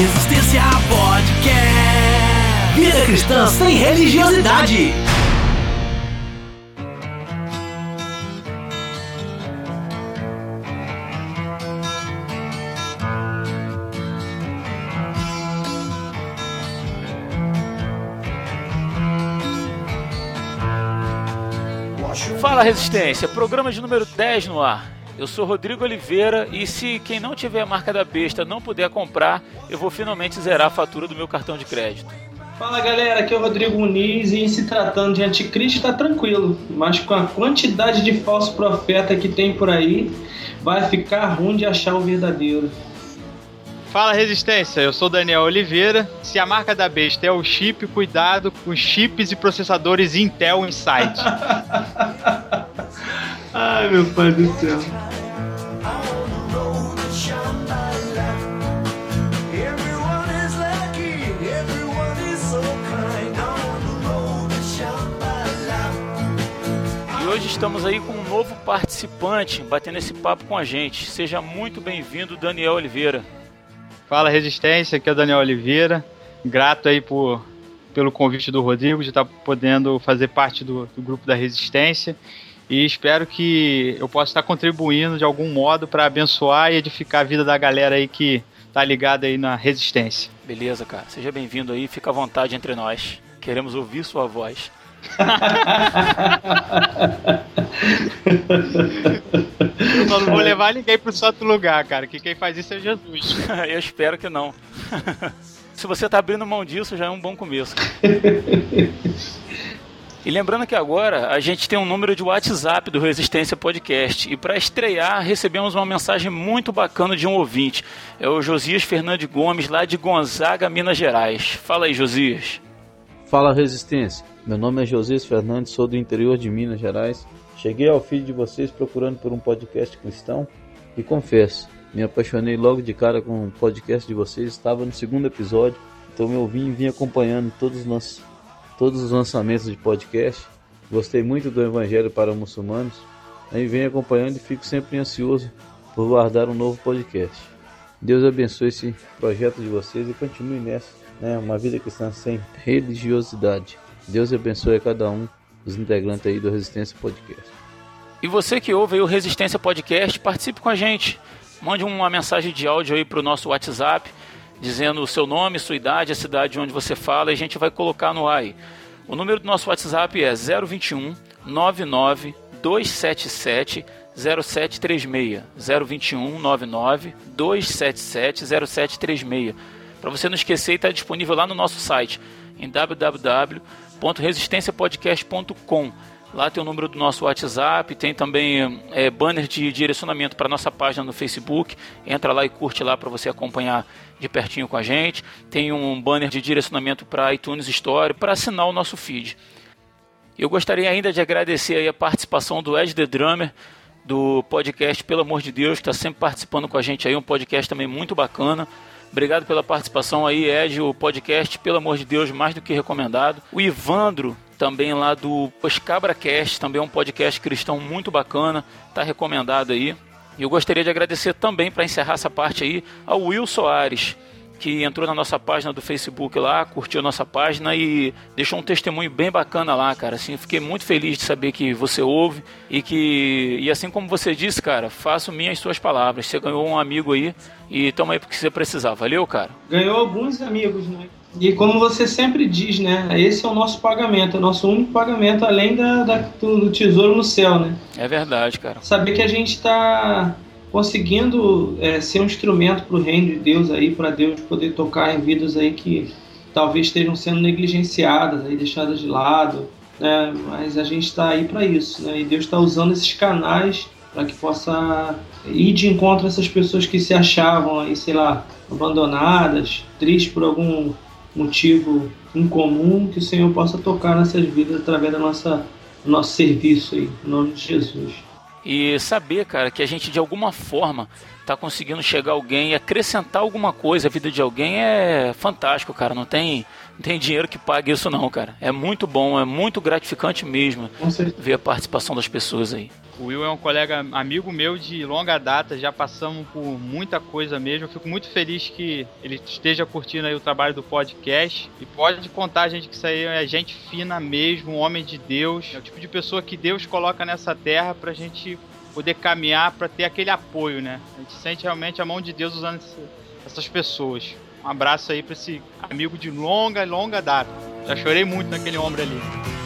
Resistência Podcast. Vida cristã sem religiosidade. Fala Resistência, programa de número 10 no ar. Eu sou Rodrigo Oliveira e se quem não tiver a marca da besta não puder comprar, eu vou finalmente zerar a fatura do meu cartão de crédito. Fala galera, aqui é o Rodrigo Muniz e se tratando de anticristo tá tranquilo, mas com a quantidade de falso profeta que tem por aí, vai ficar ruim de achar o verdadeiro. Fala Resistência, eu sou Daniel Oliveira. Se a marca da besta é o chip, cuidado com chips e processadores Intel Inside. Ai meu pai do céu. hoje estamos aí com um novo participante batendo esse papo com a gente. Seja muito bem-vindo, Daniel Oliveira. Fala Resistência, aqui é o Daniel Oliveira. Grato aí por, pelo convite do Rodrigo de estar podendo fazer parte do, do grupo da Resistência e espero que eu possa estar contribuindo de algum modo para abençoar e edificar a vida da galera aí que tá ligada aí na Resistência. Beleza, cara. Seja bem-vindo aí, fica à vontade entre nós. Queremos ouvir sua voz. Eu não vou levar ninguém pro santo lugar, cara. Que quem faz isso é Jesus. Eu espero que não. Se você tá abrindo mão disso, já é um bom começo. E lembrando que agora a gente tem um número de WhatsApp do Resistência Podcast. E para estrear, recebemos uma mensagem muito bacana de um ouvinte. É o Josias Fernandes Gomes, lá de Gonzaga, Minas Gerais. Fala aí, Josias. Fala, Resistência. Meu nome é Josias Fernandes, sou do interior de Minas Gerais. Cheguei ao feed de vocês procurando por um podcast cristão e confesso, me apaixonei logo de cara com o podcast de vocês. Estava no segundo episódio, então me ouvi e vim acompanhando todos os, todos os lançamentos de podcast. Gostei muito do Evangelho para muçulmanos. Aí venho acompanhando e fico sempre ansioso por guardar um novo podcast. Deus abençoe esse projeto de vocês e continue nessa, né? Uma vida cristã sem religiosidade. Deus abençoe a cada um dos integrantes aí do Resistência Podcast. E você que ouve o Resistência Podcast, participe com a gente. Mande uma mensagem de áudio aí para o nosso WhatsApp, dizendo o seu nome, sua idade, a cidade onde você fala, e a gente vai colocar no aí. O número do nosso WhatsApp é 021 99 277 0736 021 99 277 0736 para você não esquecer, está disponível lá no nosso site em www www.resistenciapodcast.com. Lá tem o número do nosso WhatsApp, tem também é, banner de direcionamento para nossa página no Facebook. Entra lá e curte lá para você acompanhar de pertinho com a gente. Tem um banner de direcionamento para iTunes Store para assinar o nosso feed. Eu gostaria ainda de agradecer a participação do Ed The Drummer do podcast Pelo Amor de Deus, que está sempre participando com a gente aí, um podcast também muito bacana. Obrigado pela participação aí, Ed, o podcast, pelo amor de Deus, mais do que recomendado. O Ivandro, também lá do Cast, também é um podcast cristão muito bacana, tá recomendado aí. E eu gostaria de agradecer também, para encerrar essa parte aí, ao Will Soares, que entrou na nossa página do Facebook lá, curtiu a nossa página e deixou um testemunho bem bacana lá, cara. Assim, fiquei muito feliz de saber que você ouve e que, e assim como você disse, cara, faço minhas suas palavras. Você ganhou um amigo aí e tamo aí porque você precisar. Valeu, cara? Ganhou alguns amigos, né? E como você sempre diz, né? Esse é o nosso pagamento, é o nosso único pagamento, além da, da do tesouro no céu, né? É verdade, cara. Saber que a gente está conseguindo é, ser um instrumento para o reino de Deus aí, para Deus poder tocar em vidas aí que talvez estejam sendo negligenciadas, aí deixadas de lado, né? Mas a gente está aí para isso, né? E Deus está usando esses canais para que possa ir de encontro a essas pessoas que se achavam aí, sei lá, abandonadas, tristes por algum motivo incomum, que o Senhor possa tocar nessas vidas através da nossa do nosso serviço aí, em nome de Jesus. E saber, cara, que a gente de alguma forma tá conseguindo chegar a alguém e acrescentar alguma coisa à vida de alguém é fantástico, cara. Não tem, não tem dinheiro que pague isso não, cara. É muito bom, é muito gratificante mesmo ver a participação das pessoas aí. O Will é um colega amigo meu de longa data, já passamos por muita coisa mesmo. Eu fico muito feliz que ele esteja curtindo aí o trabalho do podcast. E pode contar, gente, que isso aí é gente fina mesmo, um homem de Deus. É o tipo de pessoa que Deus coloca nessa terra pra gente poder caminhar, pra ter aquele apoio, né? A gente sente realmente a mão de Deus usando essas pessoas. Um abraço aí pra esse amigo de longa, longa data. Já chorei muito naquele ombro ali.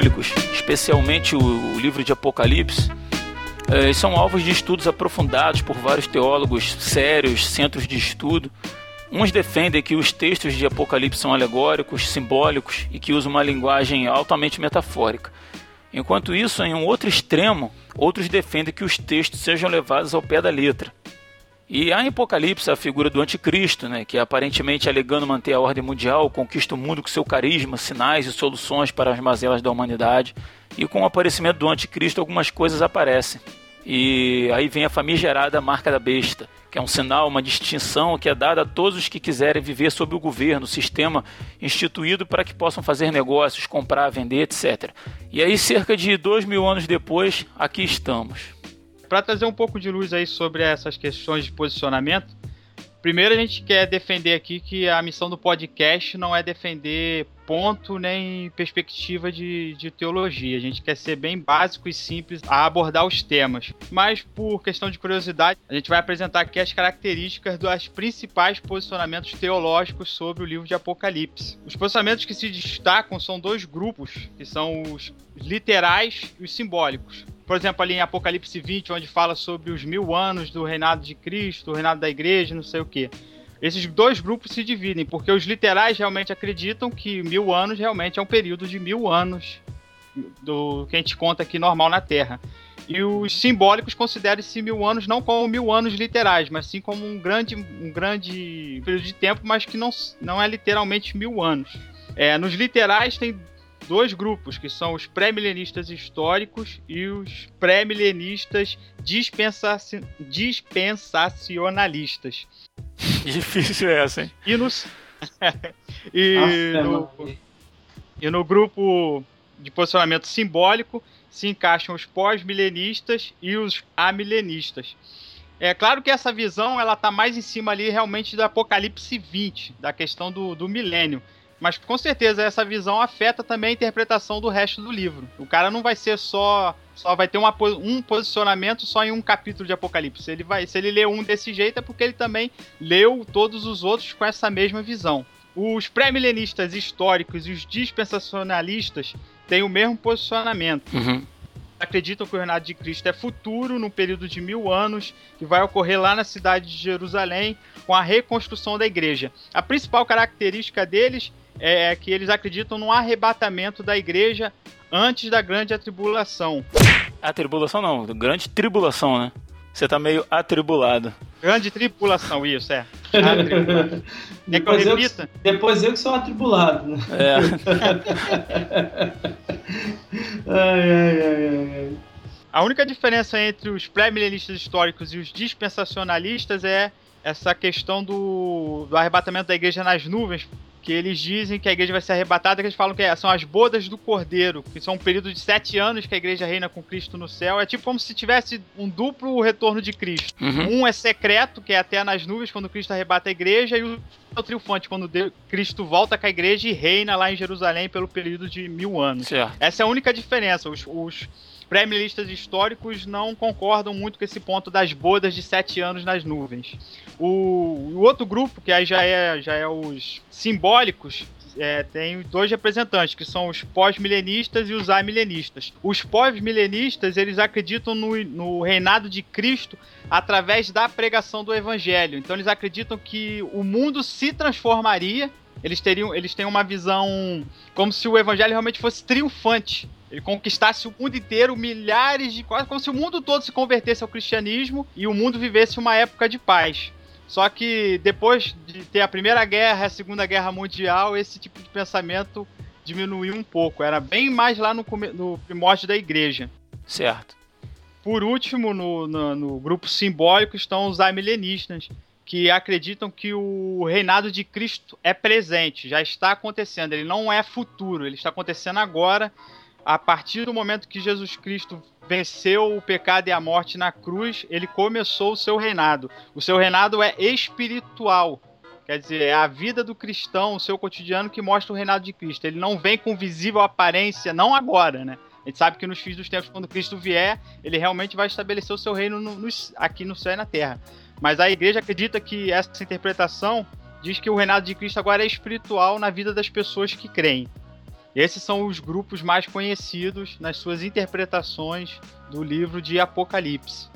Bíblicos, especialmente o, livro de Apocalipse, eh, são alvos de estudos aprofundados por vários teólogos sérios, centros de estudo. Uns defendem que os textos de Apocalipse são alegóricos, simbólicos e que usam uma linguagem altamente metafórica. Enquanto isso, em um outro extremo, outros defendem que os textos sejam levados ao pé da letra. E há em Apocalipse a figura do anticristo, né, que aparentemente alegando manter a ordem mundial, conquista o mundo com seu carisma, sinais e soluções para as mazelas da humanidade. E com o aparecimento do anticristo algumas coisas aparecem. E aí vem a famigerada marca da besta, que é um sinal, uma distinção que é dada a todos os que quiserem viver sob o governo, sistema instituído para que possam fazer negócios, comprar, vender, etc. E aí, cerca de dois mil anos depois, aqui estamos para trazer um pouco de luz aí sobre essas questões de posicionamento, primeiro a gente quer defender aqui que a missão do podcast não é defender ponto nem perspectiva de, de teologia. A gente quer ser bem básico e simples a abordar os temas. Mas, por questão de curiosidade, a gente vai apresentar aqui as características dos principais posicionamentos teológicos sobre o livro de Apocalipse. Os posicionamentos que se destacam são dois grupos, que são os literais e os simbólicos por exemplo, ali em Apocalipse 20, onde fala sobre os mil anos do reinado de Cristo, o reinado da igreja, não sei o que. Esses dois grupos se dividem, porque os literais realmente acreditam que mil anos realmente é um período de mil anos do que a gente conta aqui normal na Terra. E os simbólicos consideram esses mil anos não como mil anos literais, mas sim como um grande, um grande período de tempo, mas que não, não é literalmente mil anos. É, nos literais tem dois grupos, que são os pré-milenistas históricos e os pré-milenistas dispensaci dispensacionalistas. Difícil essa, hein? E, nos... e, no... e no grupo de posicionamento simbólico se encaixam os pós-milenistas e os amilenistas. É claro que essa visão ela tá mais em cima ali realmente do Apocalipse 20, da questão do, do milênio. Mas com certeza essa visão afeta também a interpretação do resto do livro. O cara não vai ser só. Só vai ter uma, um posicionamento só em um capítulo de Apocalipse. Ele vai, se ele lê um desse jeito, é porque ele também leu todos os outros com essa mesma visão. Os pré-milenistas históricos e os dispensacionalistas têm o mesmo posicionamento. Uhum. Acreditam que o reinado de Cristo é futuro, num período de mil anos, que vai ocorrer lá na cidade de Jerusalém, com a reconstrução da igreja. A principal característica deles é que eles acreditam no arrebatamento da igreja antes da grande atribulação. Atribulação não, grande tribulação, né? Você tá meio atribulado. Grande tribulação, isso, é. Quer que eu repita? Eu, depois eu que sou atribulado, né? É. ai, ai, ai, ai. A única diferença entre os pré-milenistas históricos e os dispensacionalistas é essa questão do, do arrebatamento da igreja nas nuvens, que eles dizem que a igreja vai ser arrebatada, que eles falam que é, são as bodas do cordeiro, que são um período de sete anos que a igreja reina com Cristo no céu. É tipo como se tivesse um duplo retorno de Cristo. Uhum. Um é secreto, que é até nas nuvens, quando Cristo arrebata a igreja, e o é o triunfante, quando Cristo volta com a igreja e reina lá em Jerusalém pelo período de mil anos. Certo. Essa é a única diferença. Os, os pré-milenistas históricos não concordam muito com esse ponto das bodas de sete anos nas nuvens. O, o outro grupo, que aí já é, já é os simbólicos, é, tem dois representantes, que são os pós-milenistas e os amilenistas. Os pós-milenistas, eles acreditam no, no reinado de Cristo através da pregação do evangelho. Então eles acreditam que o mundo se transformaria, eles teriam, eles têm uma visão como se o evangelho realmente fosse triunfante ele conquistasse o mundo inteiro, milhares de quase como se o mundo todo se convertesse ao cristianismo e o mundo vivesse uma época de paz. Só que depois de ter a Primeira Guerra, a Segunda Guerra Mundial, esse tipo de pensamento diminuiu um pouco. Era bem mais lá no, no primórdio da igreja. Certo. Por último, no, no, no grupo simbólico estão os amilenistas, que acreditam que o reinado de Cristo é presente, já está acontecendo. Ele não é futuro, ele está acontecendo agora a partir do momento que Jesus Cristo venceu o pecado e a morte na cruz, ele começou o seu reinado. O seu reinado é espiritual. Quer dizer, é a vida do cristão, o seu cotidiano que mostra o reinado de Cristo. Ele não vem com visível aparência, não agora, né? A gente sabe que nos fins dos tempos, quando Cristo vier, ele realmente vai estabelecer o seu reino no, no, aqui no céu e na terra. Mas a igreja acredita que essa interpretação diz que o reinado de Cristo agora é espiritual na vida das pessoas que creem. Esses são os grupos mais conhecidos nas suas interpretações do livro de Apocalipse.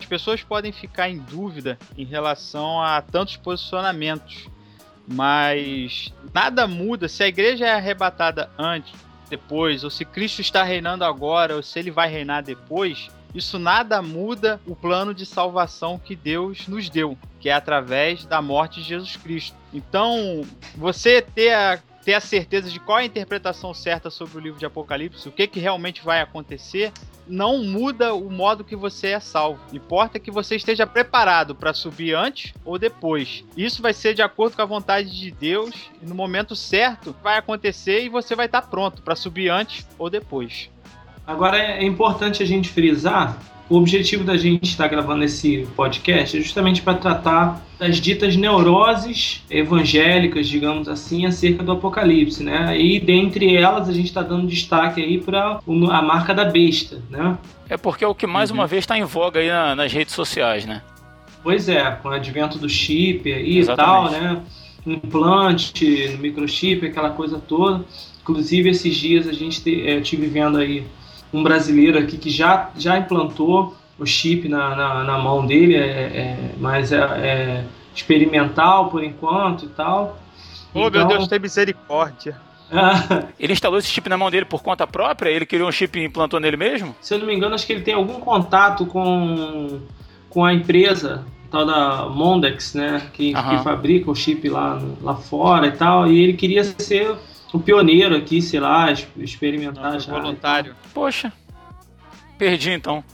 As pessoas podem ficar em dúvida em relação a tantos posicionamentos, mas nada muda se a igreja é arrebatada antes, depois, ou se Cristo está reinando agora, ou se ele vai reinar depois. Isso nada muda o plano de salvação que Deus nos deu, que é através da morte de Jesus Cristo. Então, você ter a ter a certeza de qual é a interpretação certa sobre o livro de Apocalipse, o que, que realmente vai acontecer, não muda o modo que você é salvo. Importa que você esteja preparado para subir antes ou depois. Isso vai ser de acordo com a vontade de Deus e no momento certo vai acontecer e você vai estar pronto para subir antes ou depois. Agora é importante a gente frisar o objetivo da gente estar gravando esse podcast é justamente para tratar das ditas neuroses evangélicas, digamos assim, acerca do Apocalipse, né? E dentre elas a gente está dando destaque aí para a marca da besta, né? É porque é o que mais uhum. uma vez está em voga aí na, nas redes sociais, né? Pois é, com o advento do chip aí e tal, né? Implante, microchip, aquela coisa toda. Inclusive esses dias a gente te, é, tive vendo aí um brasileiro aqui que já, já implantou o chip na, na, na mão dele, é, é mas é, é, experimental por enquanto e tal. Oh, então, meu Deus, tem misericórdia. ele instalou esse chip na mão dele por conta própria? Ele criou um chip e implantou nele mesmo? Se eu não me engano, acho que ele tem algum contato com, com a empresa tal da Mondex, né? Que, que fabrica o chip lá, lá fora e tal. E ele queria ser o pioneiro aqui, sei lá, experimentar já. Voluntário. Poxa, perdi então.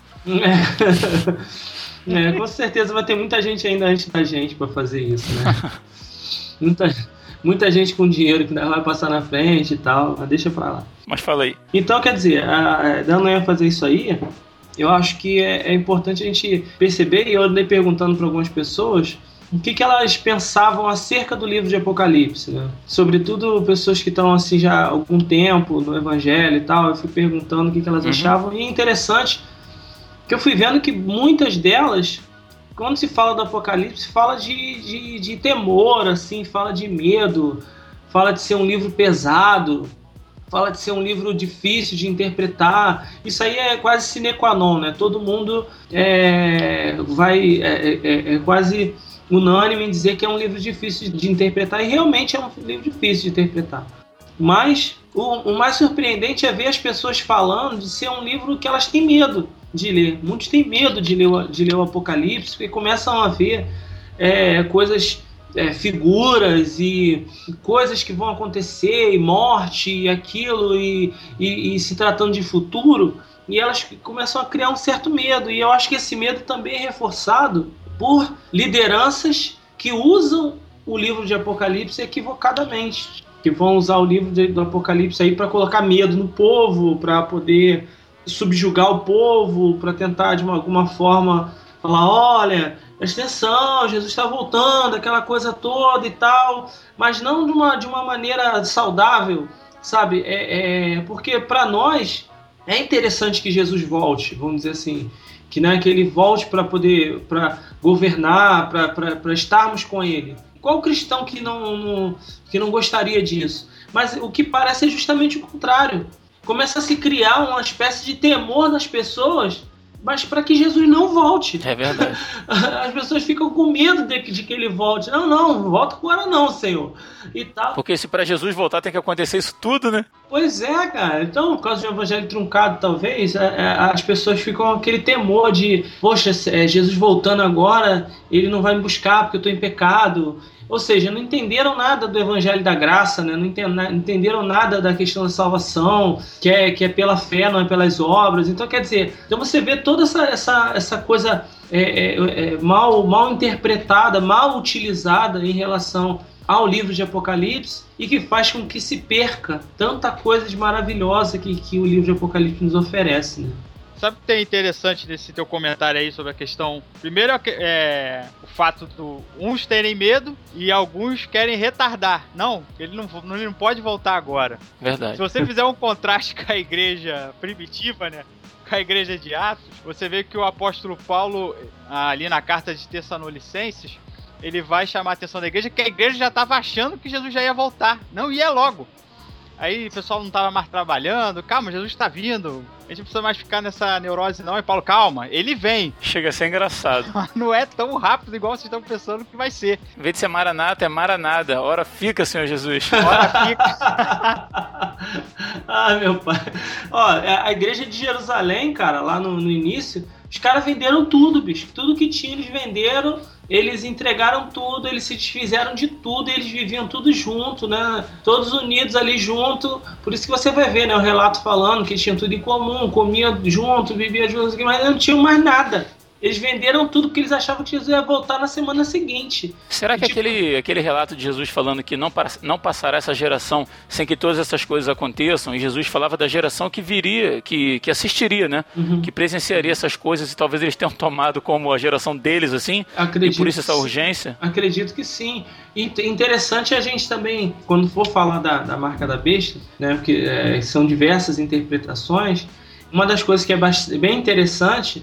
É. é, com certeza vai ter muita gente ainda antes da gente para fazer isso, né? muita, muita gente com dinheiro que vai passar na frente e tal, mas deixa pra lá. Mas fala aí. Então, quer dizer, a, dando a fazer isso aí, eu acho que é, é importante a gente perceber, e eu andei perguntando para algumas pessoas, o que, que elas pensavam acerca do livro de Apocalipse, né? Sobretudo pessoas que estão assim já há algum tempo no Evangelho e tal, eu fui perguntando o que, que elas uhum. achavam, e é interessante que eu fui vendo que muitas delas, quando se fala do Apocalipse, fala de, de, de temor, assim, fala de medo, fala de ser um livro pesado, fala de ser um livro difícil de interpretar. Isso aí é quase sine qua non, né? Todo mundo é, vai. É, é, é quase unânime em dizer que é um livro difícil de interpretar, e realmente é um livro difícil de interpretar. Mas o, o, mais surpreendente é ver as pessoas falando de ser um livro que elas têm medo de ler. Muitos têm medo de ler, de ler o Apocalipse, porque começam a ver é, coisas, é, figuras e, e, coisas que vão acontecer, e morte, e aquilo, e, e, e se tratando de futuro, e elas começam a criar um certo medo. E eu acho que esse medo também é reforçado por lideranças que usam o livro de Apocalipse equivocadamente, que vão usar o livro de, do Apocalipse aí para colocar medo no povo, para poder subjugar o povo, para tentar de uma, alguma forma falar, olha, presta atenção, Jesus está voltando, aquela coisa toda e tal, mas não de uma, de uma maneira saudável, sabe? É, é porque para nós é interessante que Jesus volte, vamos dizer assim que, né, que ele volte para poder para governar, para estarmos com ele. Qual cristão que não, não, que não gostaria disso? Mas o que parece é justamente o contrário. Começa a se criar uma espécie de temor nas pessoas mas para que Jesus não volte. É verdade. As pessoas ficam com medo de, de, que ele volte. Não, não, volta agora não, Senhor. E tal. Porque se para Jesus voltar tem que acontecer isso tudo, né? Pois é, cara. Então, por causa do evangelho truncado, talvez, é, é, as pessoas ficam com aquele temor de, poxa, é, Jesus voltando agora, ele não vai me buscar porque eu estou em pecado. Ou seja, não entenderam nada do Evangelho da Graça, né? não entenderam nada da questão da salvação, que é, que é pela fé, não é pelas obras. Então, quer dizer, então você vê toda essa, essa, essa coisa é, é, é, mal, mal interpretada, mal utilizada em relação ao livro de Apocalipse e que faz com que se perca tanta coisa de maravilhosa que, que o livro de Apocalipse nos oferece. Né? Sabe o que é interessante nesse teu comentário aí sobre a questão? Primeiro é o fato do uns terem medo e alguns querem retardar. Não, ele não, ele não pode voltar agora. Verdade. Se você fizer um contraste com a igreja primitiva, né? Com a igreja de Atos, você vê que o apóstolo Paulo, ali na carta de Tessalonicenses, ele vai chamar a atenção da igreja que a igreja já estava achando que Jesus já ia voltar. Não ia logo. Aí o pessoal não estava mais trabalhando. Calma, Jesus está vindo. A gente não precisa mais ficar nessa neurose, não. E Paulo, calma, ele vem. Chega a ser engraçado. não é tão rápido igual vocês estão pensando que vai ser. Em vez de ser maranata, é maranada. Hora fica, Senhor Jesus. Hora fica. ah, meu pai. Ó, é, a igreja de Jerusalém, cara, lá no, no início, os caras venderam tudo, bicho. Tudo que tinha, eles venderam eles entregaram tudo, eles se desfizeram de tudo, eles viviam tudo junto, né? Todos unidos ali junto. Por isso que você vai ver, né, o relato falando que tinham tudo em comum, comia junto, vivia junto, mas não tinham mais nada. Eles venderam tudo porque eles achavam que Jesus ia voltar na semana seguinte. Será que tipo... aquele, aquele relato de Jesus falando que não, não passará essa geração sem que todas essas coisas aconteçam, e Jesus falava da geração que viria, que, que assistiria, né? Uhum. Que presenciaria essas coisas e talvez eles tenham tomado como a geração deles, assim? Acredito e por isso essa urgência? Acredito que sim. E interessante a gente também, quando for falar da, da marca da besta, né? Porque é, são diversas interpretações. Uma das coisas que é bem interessante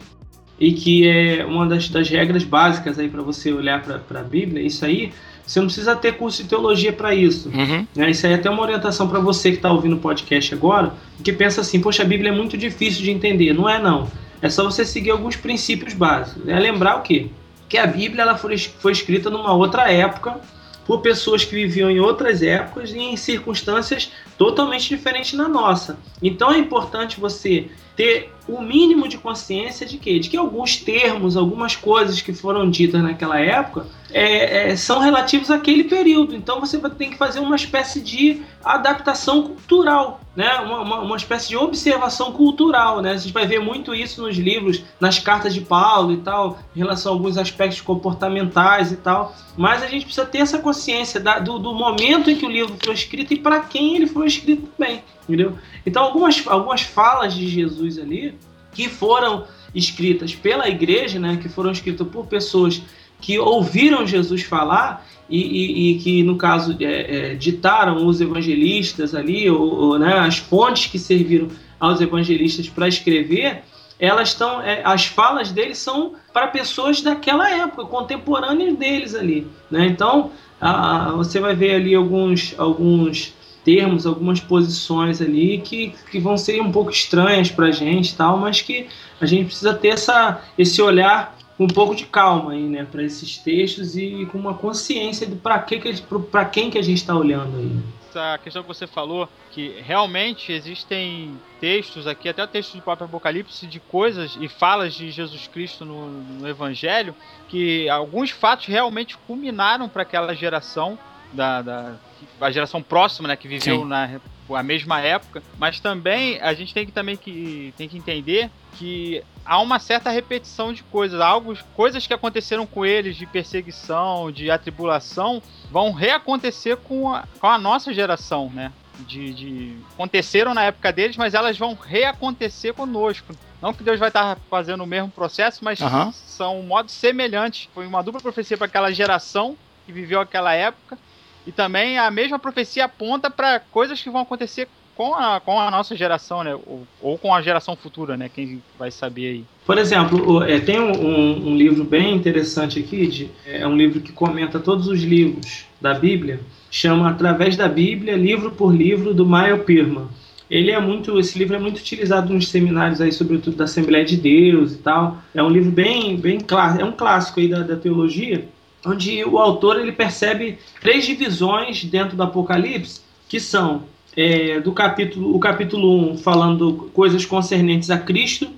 e que é uma das, das regras básicas aí para você olhar para a Bíblia, isso aí, você não precisa ter curso de teologia para isso. Uhum. Né? Isso aí é até uma orientação para você que está ouvindo o podcast agora, que pensa assim, poxa, a Bíblia é muito difícil de entender. Não é não. É só você seguir alguns princípios básicos. É lembrar o quê? Que a Bíblia ela foi, foi escrita numa outra época, por pessoas que viviam em outras épocas e em circunstâncias totalmente diferentes da nossa. Então é importante você ter o mínimo de consciência de que, de que alguns termos, algumas coisas que foram ditas naquela época é, é, são relativos àquele período. Então você tem que fazer uma espécie de adaptação cultural, né? Uma, uma, uma, espécie de observação cultural. Né? A gente vai ver muito isso nos livros, nas cartas de Paulo e tal, em relação a alguns aspectos comportamentais e tal. Mas a gente precisa ter essa consciência da, do, do momento em que o livro foi escrito e para quem ele foi escrito também. Entendeu? Então, algumas, algumas falas de Jesus ali que foram escritas pela igreja, né, que foram escritas por pessoas que ouviram Jesus falar e, e, e que, no caso, é, é, ditaram os evangelistas ali, ou, ou né, as fontes que serviram aos evangelistas para escrever, elas estão, é, as falas deles são para pessoas daquela época, contemporâneas deles ali. Né? Então, a, você vai ver ali alguns, alguns termos, algumas posições ali que, que vão ser um pouco estranhas para a gente, tal, mas que a gente precisa ter essa, esse olhar com um pouco de calma aí, né, para esses textos e com uma consciência de para que, que para quem que a gente está olhando aí. Essa questão que você falou, que realmente existem textos aqui, até textos do próprio Apocalipse, de coisas e falas de Jesus Cristo no, no Evangelho, que alguns fatos realmente culminaram para aquela geração da, da a geração próxima, né, que viveu Sim. na a mesma época, mas também a gente tem que também que tem que entender que há uma certa repetição de coisas, algo, coisas que aconteceram com eles de perseguição, de atribulação, vão reacontecer com a, com a nossa geração, né? De, de, aconteceram na época deles, mas elas vão reacontecer conosco. Não que Deus vai estar fazendo o mesmo processo, mas uhum. são modos semelhantes. Foi uma dupla profecia para aquela geração que viveu aquela época e também a mesma profecia aponta para coisas que vão acontecer com a, com a nossa geração, né? Ou, ou, com a geração futura, né? Quem vai saber aí. Por exemplo, é, tem um, um, um, livro bem interessante aqui, de, é um livro que comenta todos os livros da Bíblia, chama Através da Bíblia, livro por livro, do Maio Pirma. ele é muito, esse livro é muito utilizado nos seminários aí, sobretudo da Assembleia de Deus e tal. É um livro bem, bem claro, é um clássico aí da, da teologia, onde o autor ele percebe três divisões dentro do Apocalipse, que são é, do capítulo, o capítulo 1 falando coisas concernentes a Cristo,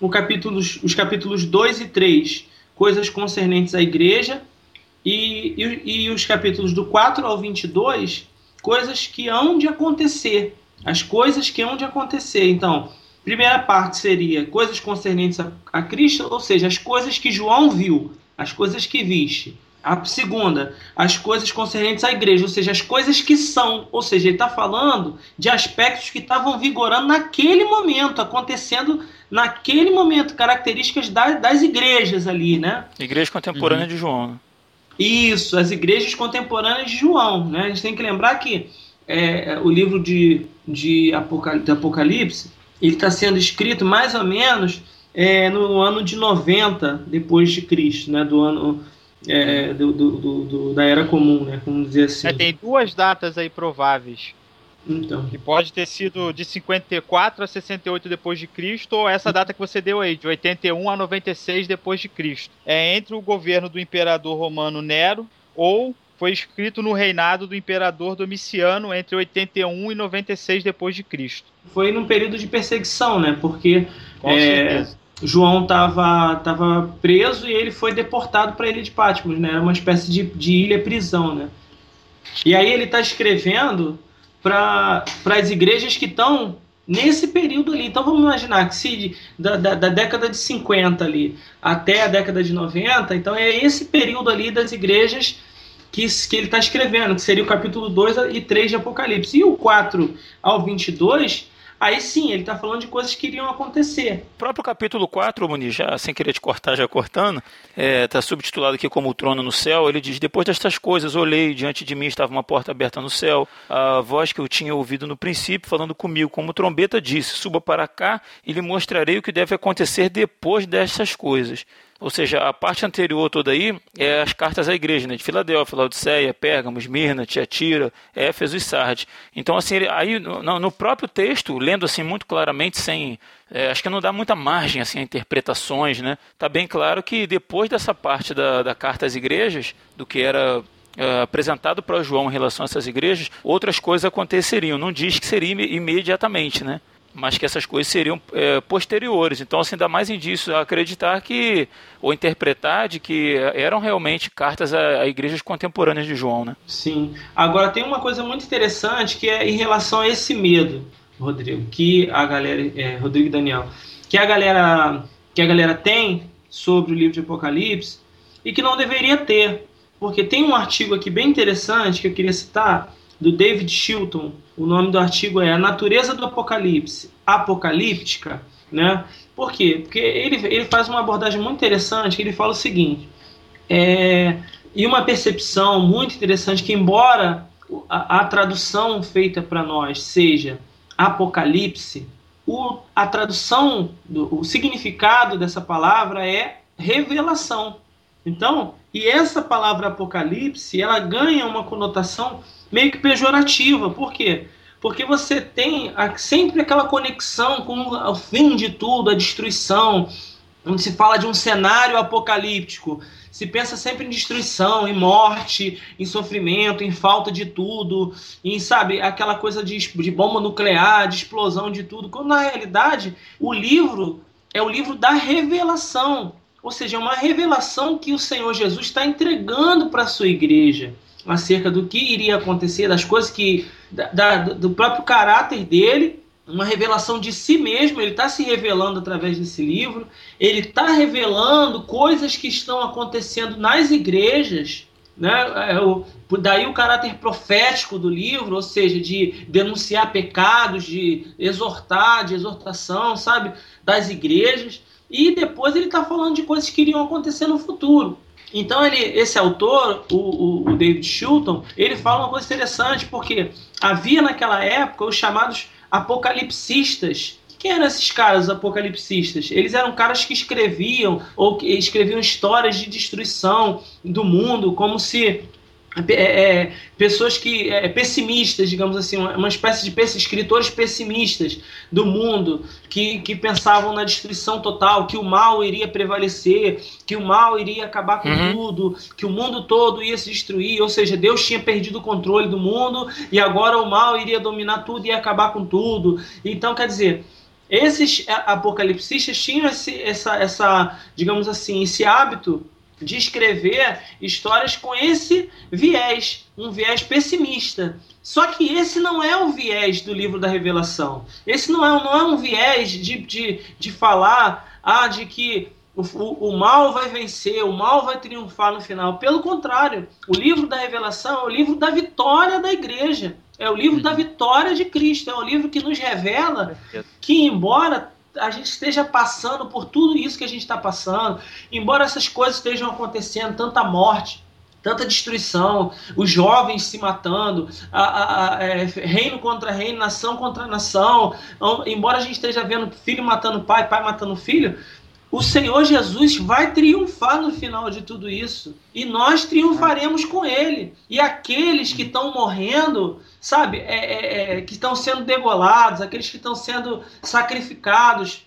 o capítulo, os capítulos 2 e 3, coisas concernentes à igreja, e, e, e os capítulos do 4 ao 22, coisas que hão de acontecer, as coisas que hão de acontecer. Então, primeira parte seria coisas concernentes a, a Cristo, ou seja, as coisas que João viu, as coisas que viste. A segunda, as coisas concernentes à igreja, ou seja, as coisas que são. Ou seja, ele está falando de aspectos que estavam vigorando naquele momento, acontecendo naquele momento, características das, das igrejas ali, né? Igreja contemporânea uhum. de João. Né? Isso, as igrejas contemporâneas de João. Né? A gente tem que lembrar que é, o livro de, de, de Apocalipse ele está sendo escrito mais ou menos é, no ano de 90 depois de Cristo, né? do ano é, do, do, do, da Era Comum, né? Vamos dizer assim. É, tem duas datas aí prováveis. Então. Que pode ter sido de 54 a 68 depois de Cristo, ou essa data que você deu aí, de 81 a 96 depois de Cristo. É entre o governo do imperador romano Nero ou foi escrito no reinado do imperador Domiciano entre 81 e 96 depois de Cristo. Foi num período de perseguição, né? Porque é, João estava tava preso e ele foi deportado para a ilha de Patmos, né? Era uma espécie de, de ilha prisão, né? E aí ele está escrevendo para as igrejas que estão nesse período ali. Então vamos imaginar que se da, da, da, década de 50 ali até a década de 90, então é esse período ali das igrejas que, que ele está escrevendo, que seria o capítulo 2 e 3 de Apocalipse. E o 4 ao 22 aí sim, ele está falando de coisas que iriam acontecer. O próprio capítulo 4, Muniz, já sem querer te cortar, já cortando, está é, subtitulado aqui como o trono no céu. Ele diz: Depois destas coisas, olhei, diante de mim estava uma porta aberta no céu. A voz que eu tinha ouvido no princípio, falando comigo, como trombeta, disse: Suba para cá e lhe mostrarei o que deve acontecer depois destas coisas. Ou seja, a parte anterior toda aí é as cartas à igreja, né? De Filadélfia, Laodiceia, Pérgamo, Esmirna, Tiatira, Éfeso e Sardes. Então, assim, aí no, no, próprio texto, lendo assim muito claramente, sem. É, acho que não dá muita margem assim, a interpretações, né? Tá bem claro que depois dessa parte da, da carta às igrejas, do que era Uh, apresentado para João em relação a essas igrejas, outras coisas aconteceriam. Não diz que seria imediatamente, né? Mas que essas coisas seriam é, posteriores. Então, assim, dá mais indícios a acreditar que, ou interpretar de que eram realmente cartas a, a, igrejas contemporâneas de João, né? Sim. Agora, tem uma coisa muito interessante que é em relação a esse medo, Rodrigo, que a galera, é, Rodrigo e Daniel, que a galera, que a galera tem sobre o livro de Apocalipse e que não deveria ter. Porque tem um artigo aqui bem interessante que eu queria citar, do David Chilton. O nome do artigo é A Natureza do Apocalipse, Apocalíptica. Né? Por quê? Porque ele, ele faz uma abordagem muito interessante, ele fala o seguinte, é, e uma percepção muito interessante, que embora a, a tradução feita para nós seja Apocalipse, o, a tradução, do, o significado dessa palavra é revelação. Então, e essa palavra Apocalipse, ela ganha uma conotação meio que pejorativa. Por quê? Porque você tem sempre aquela conexão com o fim de tudo, a destruição, onde se fala de um cenário apocalíptico. Se pensa sempre em destruição, em morte, em sofrimento, em falta de tudo, em, sabe, aquela coisa de, de bomba nuclear, de explosão de tudo. Quando na realidade o livro é o livro da revelação. Ou seja, é uma revelação que o Senhor Jesus está entregando para a sua igreja acerca do que iria acontecer, das coisas que. Da, do próprio caráter dele, uma revelação de si mesmo, ele está se revelando através desse livro, ele está revelando coisas que estão acontecendo nas igrejas. Né? É daí o caráter profético do livro, ou seja, de denunciar pecados, de exortar, de exortação, sabe, das igrejas. E depois ele está falando de coisas que iriam acontecer no futuro. Então ele, esse autor, o, o, David Shulton, ele fala uma coisa interessante, porque havia naquela época os chamados apocalipsistas. Quem eram esses caras apocalipsistas? Eles eram caras que escreviam ou que escreviam histórias de destruição do mundo, como se é, é, pessoas que é, pessimistas, digamos assim, uma espécie de escritores pessimistas do mundo que, que pensavam na destruição total, que o mal iria prevalecer, que o mal iria acabar com uhum. tudo, que o mundo todo ia se destruir, ou seja, Deus tinha perdido o controle do mundo e agora o mal iria dominar tudo e acabar com tudo. Então, quer dizer, esses apocalipsistas tinham esse, essa, essa, digamos assim, esse hábito de escrever histórias com esse viés, um viés pessimista. Só que esse não é o viés do livro da Revelação. Esse não é, não é um viés de, de, de falar ah, de que o, o, o, mal vai vencer, o mal vai triunfar no final. Pelo contrário, o livro da Revelação é o livro da vitória da igreja. É o livro da vitória de Cristo. É o livro que nos revela que, embora a gente esteja passando por tudo isso que a gente está passando, embora essas coisas estejam acontecendo, tanta morte, tanta destruição, os jovens se matando, a, a, a, é, reino contra reino, nação contra nação, embora a gente esteja vendo filho matando pai, pai matando filho, o Senhor Jesus vai triunfar no final de tudo isso. E nós triunfaremos com Ele. E aqueles que estão morrendo, sabe, é, é, é, que estão sendo degolados, aqueles que estão sendo sacrificados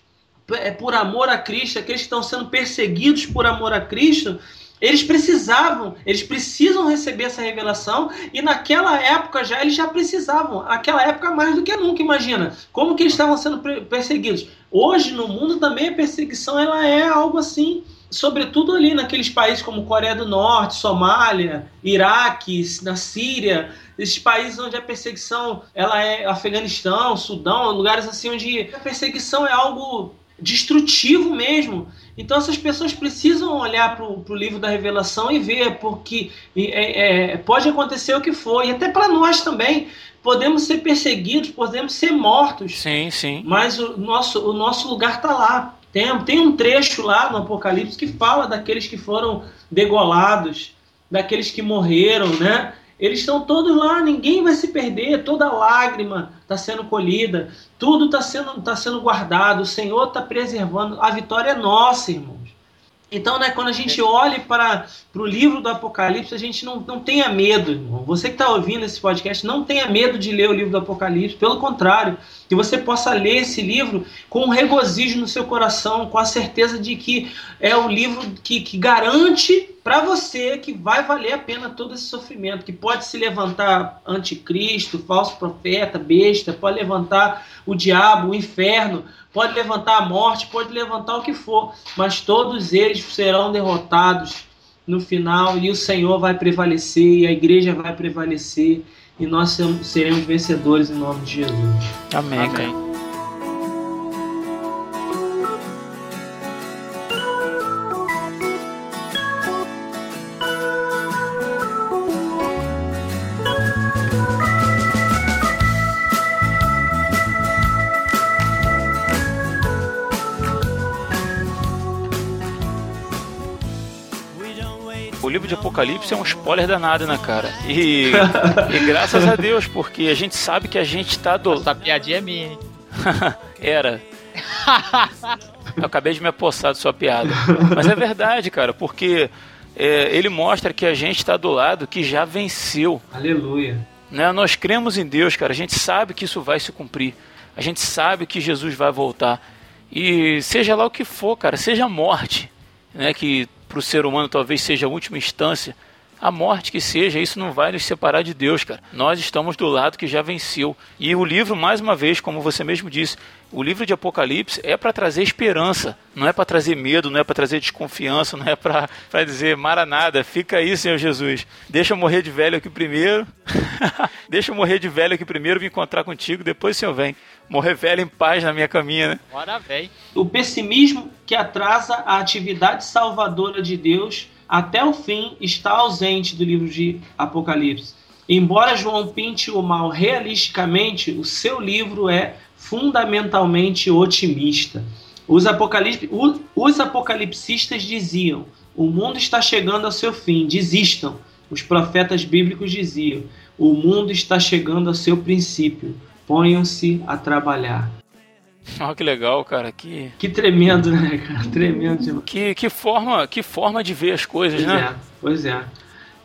é, por amor a Cristo, aqueles que estão sendo perseguidos por amor a Cristo, eles precisavam, eles precisam receber essa revelação e naquela época já eles já precisavam, naquela época mais do que nunca, imagina, como que eles estavam sendo perseguidos. Hoje no mundo também a perseguição ela é algo assim, sobretudo ali naqueles países como Coreia do Norte, Somália, Iraque, na Síria, esses países onde a perseguição ela é Afeganistão, Sudão, lugares assim onde a perseguição é algo destrutivo mesmo. Então essas pessoas precisam olhar para o livro da Revelação e ver, porque é, é, pode acontecer o que for, e até para nós também. Podemos ser perseguidos, podemos ser mortos. Sim, sim. Mas o nosso, o nosso lugar está lá. Tem, tem um trecho lá no Apocalipse que fala daqueles que foram degolados, daqueles que morreram, né? Eles estão todos lá, ninguém vai se perder, toda lágrima está sendo colhida, tudo está sendo, tá sendo guardado, o Senhor está preservando, a vitória é nossa, irmãos. Então, né, quando a gente olha para o livro do Apocalipse, a gente não, não tenha medo, irmão. Você que está ouvindo esse podcast, não tenha medo de ler o livro do Apocalipse, pelo contrário, que você possa ler esse livro com um regozijo no seu coração, com a certeza de que é o livro que, que garante para você que vai valer a pena todo esse sofrimento, que pode se levantar anticristo, falso profeta, besta, pode levantar o diabo, o inferno, pode levantar a morte, pode levantar o que for, mas todos eles serão derrotados no final e o Senhor vai prevalecer e a igreja vai prevalecer e nós seremos vencedores em nome de Jesus. Amém. Amém. Apocalipse é um spoiler danado, né, cara? E, e graças a Deus, porque a gente sabe que a gente tá do. Essa piadinha é minha, hein? Era. Eu acabei de me apossar de sua piada. Mas é verdade, cara, porque é, ele mostra que a gente está do lado que já venceu. Aleluia. Né? Nós cremos em Deus, cara. A gente sabe que isso vai se cumprir. A gente sabe que Jesus vai voltar. E seja lá o que for, cara, seja a morte, né, que para o ser humano talvez seja a última instância, a morte que seja, isso não vai nos separar de Deus, cara. Nós estamos do lado que já venceu. E o livro, mais uma vez, como você mesmo disse, o livro de Apocalipse é para trazer esperança, não é para trazer medo, não é para trazer desconfiança, não é para dizer maranada, fica aí, Senhor Jesus. Deixa eu morrer de velho aqui primeiro. Deixa eu morrer de velho aqui primeiro, me encontrar contigo, depois o Senhor vem. Morrer velho em paz na minha caminha, né? Bora, velho. O pessimismo que atrasa a atividade salvadora de Deus até o fim está ausente do livro de Apocalipse. Embora João pinte o mal realisticamente, o seu livro é fundamentalmente otimista. Os, apocalip... os apocalipsistas diziam: o mundo está chegando ao seu fim, desistam. Os profetas bíblicos diziam: o mundo está chegando ao seu princípio, ponham-se a trabalhar. Olha que legal, cara. Que, que tremendo, né, cara? Tremendo. Que, que, forma, que forma de ver as coisas, pois né? É, pois é.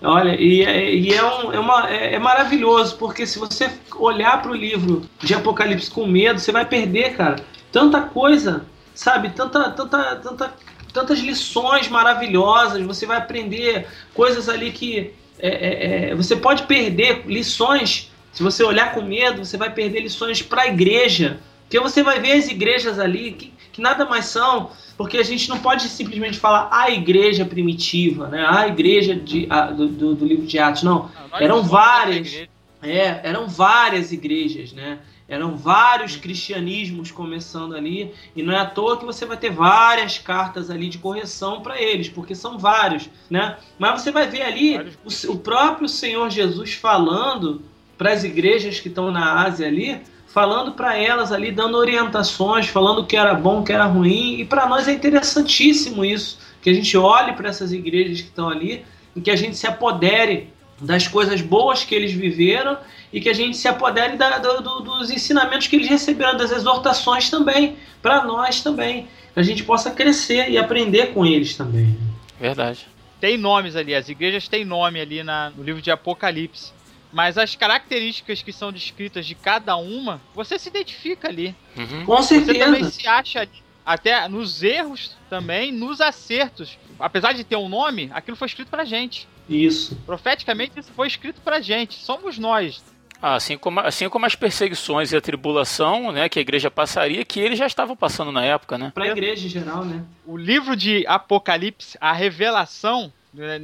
Olha, e, é, e é, um, é, uma, é, é, maravilhoso, porque se você olhar para o livro de Apocalipse com medo, você vai perder, cara, tanta coisa, sabe? Tanta, tanta, tanta, tantas lições maravilhosas, você vai aprender coisas ali que é, é, é você pode perder lições. Se você olhar com medo, você vai perder lições para a igreja, porque você vai ver as igrejas ali que, que nada mais são porque a gente não pode simplesmente falar a igreja primitiva, né? A igreja de, a, do, do, do, livro de Atos, não. não eram várias. É, eram várias igrejas, né? Eram vários cristianismos começando ali, e não é à toa que você vai ter várias cartas ali de correção para eles, porque são vários, né? Mas você vai ver ali o, o próprio Senhor Jesus falando para as igrejas que estão na Ásia ali, falando para elas ali, dando orientações, falando o que era bom, o que era ruim. E para nós é interessantíssimo isso, que a gente olhe para essas igrejas que estão ali e que a gente se apodere das coisas boas que eles viveram e que a gente se apodere da, do, dos ensinamentos que eles receberam, das exortações também, para nós também. Que a gente possa crescer e aprender com eles também. Verdade. Tem nomes ali, as igrejas têm nome ali na, no livro de Apocalipse. Mas as características que são descritas de cada uma, você se identifica ali. Uhum. Com certeza. Você também se acha ali. Até nos erros também, nos acertos. Apesar de ter um nome, aquilo foi escrito pra gente. Isso. Profeticamente, isso foi escrito pra gente. Somos nós. Ah, assim, como, assim como as perseguições e a tribulação, né, que a igreja passaria, que eles já estavam passando na época, né? Pra igreja em geral, né? O livro de Apocalipse, a revelação,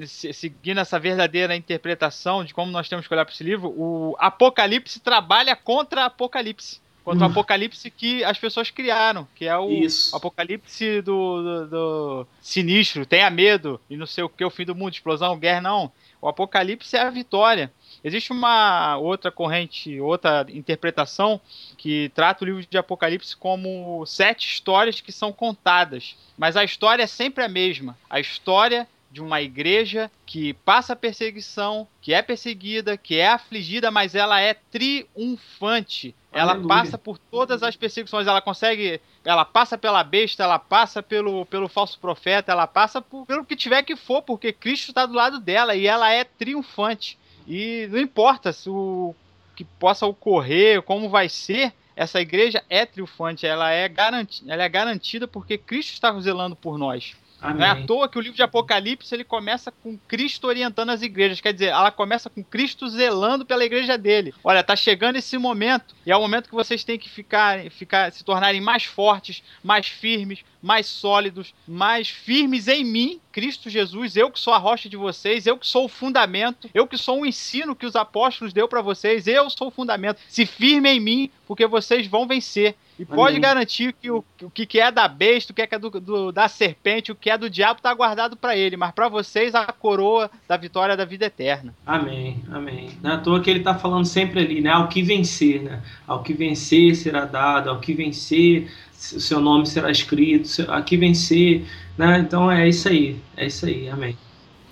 seguindo essa verdadeira interpretação de como nós temos que olhar para esse livro, o Apocalipse trabalha contra Apocalipse. Contra o Apocalipse que as pessoas criaram, que é o Isso. Apocalipse do, do, do, sinistro, tenha medo, e não sei o que, o fim do mundo, explosão, guerra, não. O Apocalipse é a vitória. Existe uma outra corrente, outra interpretação que trata o livro de Apocalipse como sete histórias que são contadas. Mas a história é sempre a mesma. A história de uma igreja que passa perseguição, que é perseguida, que é afligida, mas ela é triunfante. Ela Aleluia. passa por todas as perseguições, ela consegue, ela passa pela besta, ela passa pelo, pelo falso profeta, ela passa por, pelo que tiver que for, porque Cristo está do lado dela e ela é triunfante. E não importa se o que possa ocorrer, como vai ser, essa igreja é triunfante, ela é, garanti ela é garantida porque Cristo está zelando por nós. Amém. Não é à toa que o livro de Apocalipse ele começa com Cristo orientando as igrejas. Quer dizer, ela começa com Cristo zelando pela igreja dele. Olha, tá chegando esse momento e é o momento que vocês têm que ficar, ficar se tornarem mais fortes, mais firmes, mais sólidos, mais firmes em mim, Cristo Jesus, eu que sou a rocha de vocês, eu que sou o fundamento, eu que sou o ensino que os apóstolos deu para vocês, eu sou o fundamento. Se firme em mim, porque vocês vão vencer. E Amém. pode garantir que o, o que é da besta, o que é do, do, da serpente, o que é do diabo está guardado para ele, mas para vocês a coroa da vitória da vida eterna. Amém, amém. Não é toa que ele está falando sempre ali, né? Ao que vencer, né? Ao que vencer será dado, ao que vencer o seu nome será escrito, aqui vencer, né? Então é isso aí, é isso aí, amém.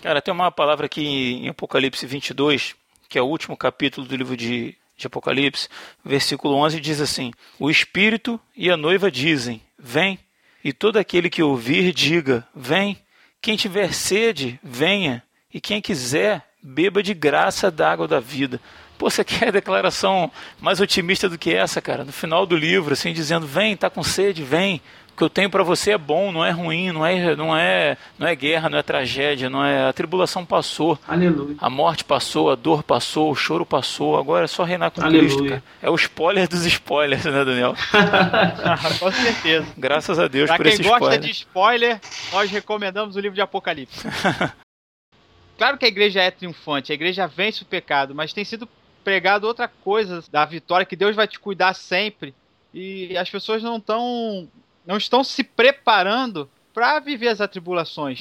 Cara, tem uma palavra aqui em Apocalipse 22, que é o último capítulo do livro de, de Apocalipse, versículo 11 diz assim: O Espírito e a noiva dizem: Vem, e todo aquele que ouvir, diga: Vem. Quem tiver sede, venha, e quem quiser, beba de graça da água da vida. Pô, você quer declaração mais otimista do que essa, cara? No final do livro, assim, dizendo: vem, tá com sede, vem. O que eu tenho para você é bom, não é ruim, não é, não é, não é guerra, não é tragédia, não é. A tribulação passou. Aleluia. A morte passou, a dor passou, o choro passou. Agora é só reinar com Aleluia. Cristo. Cara. É o spoiler dos spoilers, né, Daniel? com certeza. Graças a Deus pra por esse spoiler. Pra quem gosta de spoiler, nós recomendamos o livro de Apocalipse. claro que a igreja é triunfante, a igreja vence o pecado, mas tem sido pregado outra coisa da vitória, que Deus vai te cuidar sempre. E as pessoas não estão não estão se preparando para viver as atribulações.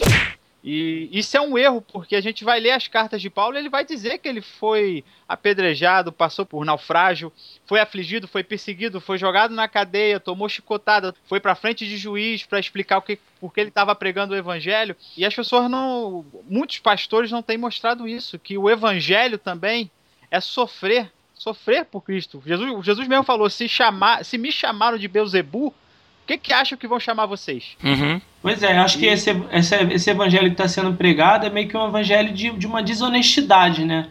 E isso é um erro, porque a gente vai ler as cartas de Paulo ele vai dizer que ele foi apedrejado, passou por naufrágio, foi afligido, foi perseguido, foi jogado na cadeia, tomou chicotada, foi para frente de juiz para explicar o que, porque ele estava pregando o evangelho. E as pessoas não, muitos pastores não têm mostrado isso, que o evangelho também é sofrer, sofrer por Cristo. Jesus, Jesus mesmo falou: se, chamar, se me chamaram de Beuzebu, que, que acham que vão chamar vocês? Uhum. Pois é, acho que esse, esse, esse evangelho que está sendo pregado é meio que um evangelho de, de uma desonestidade, né?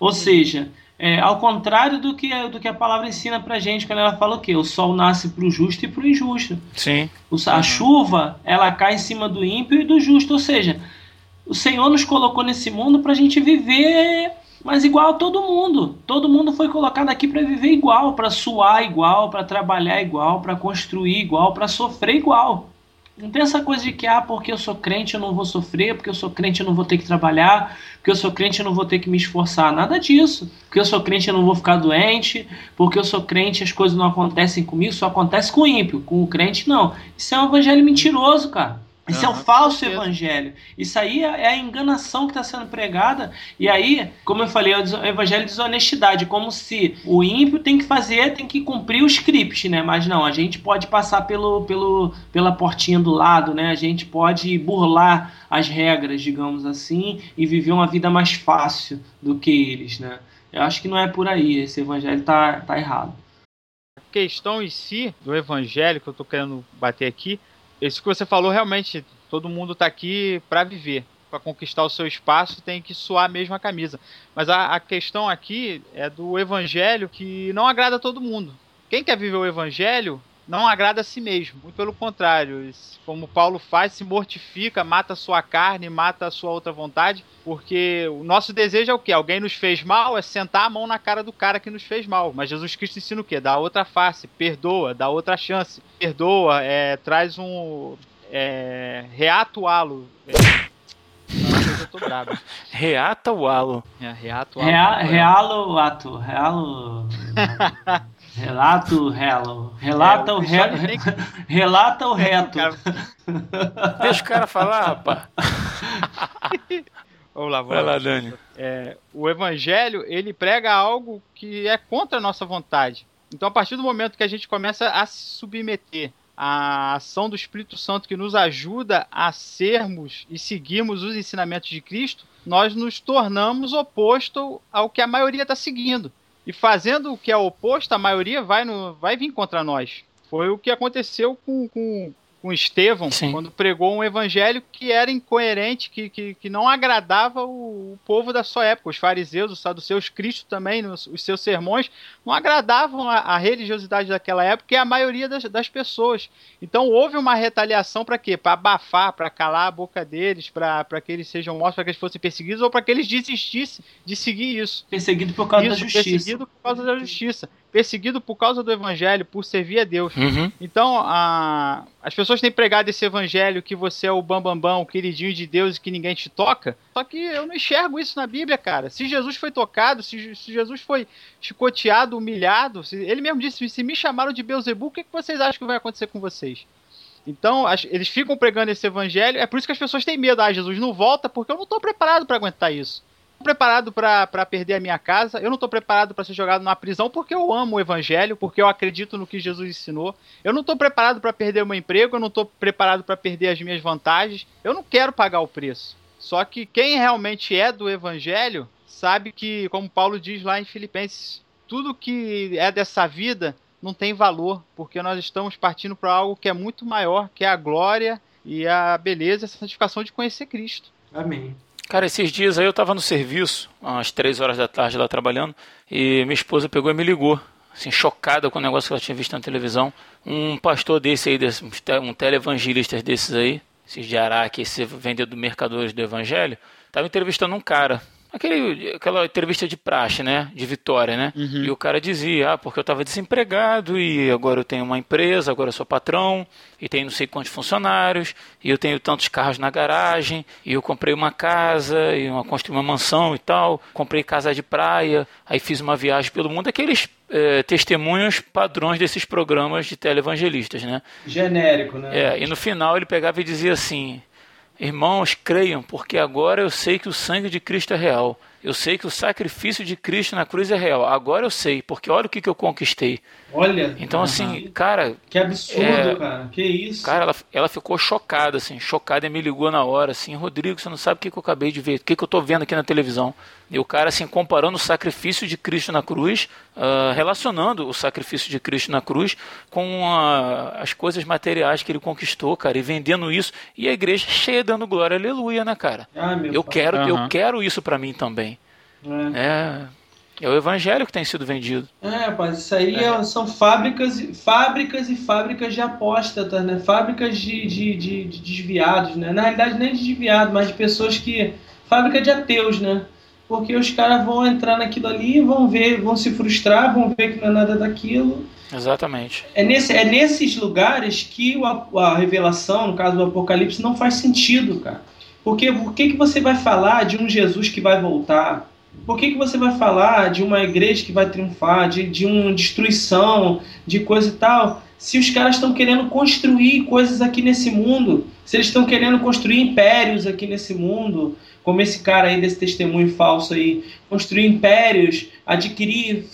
Ou seja, é, ao contrário do que, do que a palavra ensina pra gente quando ela fala o quê? O sol nasce pro justo e pro injusto. Sim. O, a uhum. chuva, ela cai em cima do ímpio e do justo. Ou seja, o Senhor nos colocou nesse mundo pra gente viver mas igual todo mundo. Todo mundo foi colocado aqui para viver igual, para suar igual, para trabalhar igual, para construir igual, para sofrer igual. Não tem essa coisa de que, ah, porque eu sou crente eu não vou sofrer, porque eu sou crente eu não vou ter que trabalhar, porque eu sou crente eu não vou ter que me esforçar. Nada disso. Porque eu sou crente eu não vou ficar doente, porque eu sou crente as coisas não acontecem comigo, só acontece com o ímpio. Com o crente, não. Isso é um evangelho mentiroso, cara. Isso uhum, é o falso evangelho. Isso aí é, é a enganação que está sendo pregada. E aí, como eu falei, é o evangelho de desonestidade. Como se o ímpio tem que fazer, tem que cumprir o script, né? Mas não, a gente pode passar pelo, pelo, pela portinha do lado, né? A gente pode burlar as regras, digamos assim, e viver uma vida mais fácil do que eles, né? Eu acho que não é por aí. Esse evangelho tá, tá errado. A questão em si do evangelho que eu estou querendo bater aqui isso que você falou, realmente, todo mundo está aqui para viver. Para conquistar o seu espaço, tem que suar a camisa. Mas a, a questão aqui é do evangelho que não agrada a todo mundo. Quem quer viver o evangelho não agrada a si mesmo. Muito pelo contrário. Como Paulo faz, se mortifica, mata a sua carne, mata a sua outra vontade, porque o nosso desejo é o quê? Alguém nos fez mal, é sentar a mão na cara do cara que nos fez mal. Mas Jesus Cristo ensina o quê? Dá outra face, perdoa, dá outra chance. Perdoa, é, traz um. É, reatuá-lo. É, eu tô bravo. Reata o alo. É, reata o alo. Rea, realo o ato. Realo. Relato relo. Relata é, o, reto. Relata o reto. Deixa o cara falar, rapaz. Vamos lá, vamos Vai lá, Dani. É, o evangelho, ele prega algo que é contra a nossa vontade. Então, a partir do momento que a gente começa a se submeter à ação do Espírito Santo que nos ajuda a sermos e seguirmos os ensinamentos de Cristo, nós nos tornamos oposto ao que a maioria está seguindo. E fazendo o que é oposto, a maioria vai, no, vai vir contra nós. Foi o que aconteceu com, com, com Estevão, Sim. quando pregou um evangelho que era incoerente, que, que, que não agradava o, o, povo da sua época. Os fariseus, os saduceus, Cristo também, nos, os seus sermões, não agradavam a, a religiosidade daquela época e a maioria das, das pessoas. Então houve uma retaliação para quê? Para abafar, para calar a boca deles, para que eles sejam mortos, para que eles fossem perseguidos ou para que eles desistissem de seguir isso. Perseguido por causa isso, da justiça. Perseguido por causa da justiça perseguido por causa do evangelho, por servir a Deus. Uhum. Então, a, as pessoas têm pregado esse evangelho que você é o bambambam, bam, bam, o queridinho de Deus e que ninguém te toca. Só que eu não enxergo isso na Bíblia, cara. Se Jesus foi tocado, se, se Jesus foi chicoteado, humilhado, se, ele mesmo disse: se me chamaram de Beuzebu, o que, que vocês acham que vai acontecer com vocês? Então, as, eles ficam pregando esse evangelho. É por isso que as pessoas têm medo. Ah, Jesus não volta, porque eu não estou preparado para aguentar isso preparado para perder a minha casa, eu não estou preparado para ser jogado numa prisão porque eu amo o evangelho, porque eu acredito no que Jesus ensinou. Eu não estou preparado para perder o meu emprego, eu não estou preparado para perder as minhas vantagens. Eu não quero pagar o preço. Só que quem realmente é do evangelho sabe que, como Paulo diz lá em Filipenses, tudo que é dessa vida não tem valor, porque nós estamos partindo para algo que é muito maior, que é a glória e a beleza, a santificação de conhecer Cristo. Amém. Cara, esses dias aí eu tava no serviço, às três horas da tarde lá trabalhando, e minha esposa pegou e me ligou, assim, chocada com o negócio que ela tinha visto na televisão. Um pastor desse aí, desse, um televangelista desses aí, esses de Araque, esse vendedor mercadores do evangelho, tava entrevistando um cara. Aquele, aquela entrevista de praxe, né? De vitória, né? Uhum. E o cara dizia, ah, porque eu estava desempregado e agora eu tenho uma empresa, agora eu sou patrão e tenho não sei quantos funcionários e eu tenho tantos carros na garagem e eu comprei uma casa e uma, construí uma mansão e tal, comprei casa de praia, aí fiz uma viagem pelo mundo, aqueles é, testemunhos padrões desses programas de televangelistas, né? Genérico, né? É, e no final ele pegava e dizia assim, Irmãos, creiam, porque agora eu sei que o sangue de Cristo é real. Eu sei que o sacrifício de Cristo na cruz é real. Agora eu sei, porque olha o que, que eu conquistei. Olha. Então, assim, cara. Que absurdo, é, cara. Que isso. Cara, ela, ela ficou chocada, assim, chocada e me ligou na hora, assim, Rodrigo, você não sabe o que, que eu acabei de ver, o que, que eu tô vendo aqui na televisão. E o cara, assim, comparando o sacrifício de Cristo na cruz, uh, relacionando o sacrifício de Cristo na cruz com uh, as coisas materiais que ele conquistou, cara, e vendendo isso. E a igreja cheia dando glória, aleluia, né, cara? Ah, eu quero, uhum. eu quero isso para mim também. É. é. É o evangelho que tem sido vendido. É, rapaz, isso aí é. são fábricas, fábricas e fábricas de apóstatas, né? Fábricas de, de, de, de desviados, né? Na realidade, nem de desviados, mas de pessoas que. Fábrica de ateus, né? porque os caras vão entrar naquilo ali, vão ver, vão se frustrar, vão ver que não é nada daquilo. Exatamente. É, nesse, é nesses lugares que o, a revelação, no caso do Apocalipse, não faz sentido, cara. Porque por que, que você vai falar de um Jesus que vai voltar? Por que, que você vai falar de uma igreja que vai triunfar, de, de uma destruição, de coisa e tal, se os caras estão querendo construir coisas aqui nesse mundo? Se eles estão querendo construir impérios aqui nesse mundo? como esse cara aí desse testemunho falso aí, construir impérios, adquirir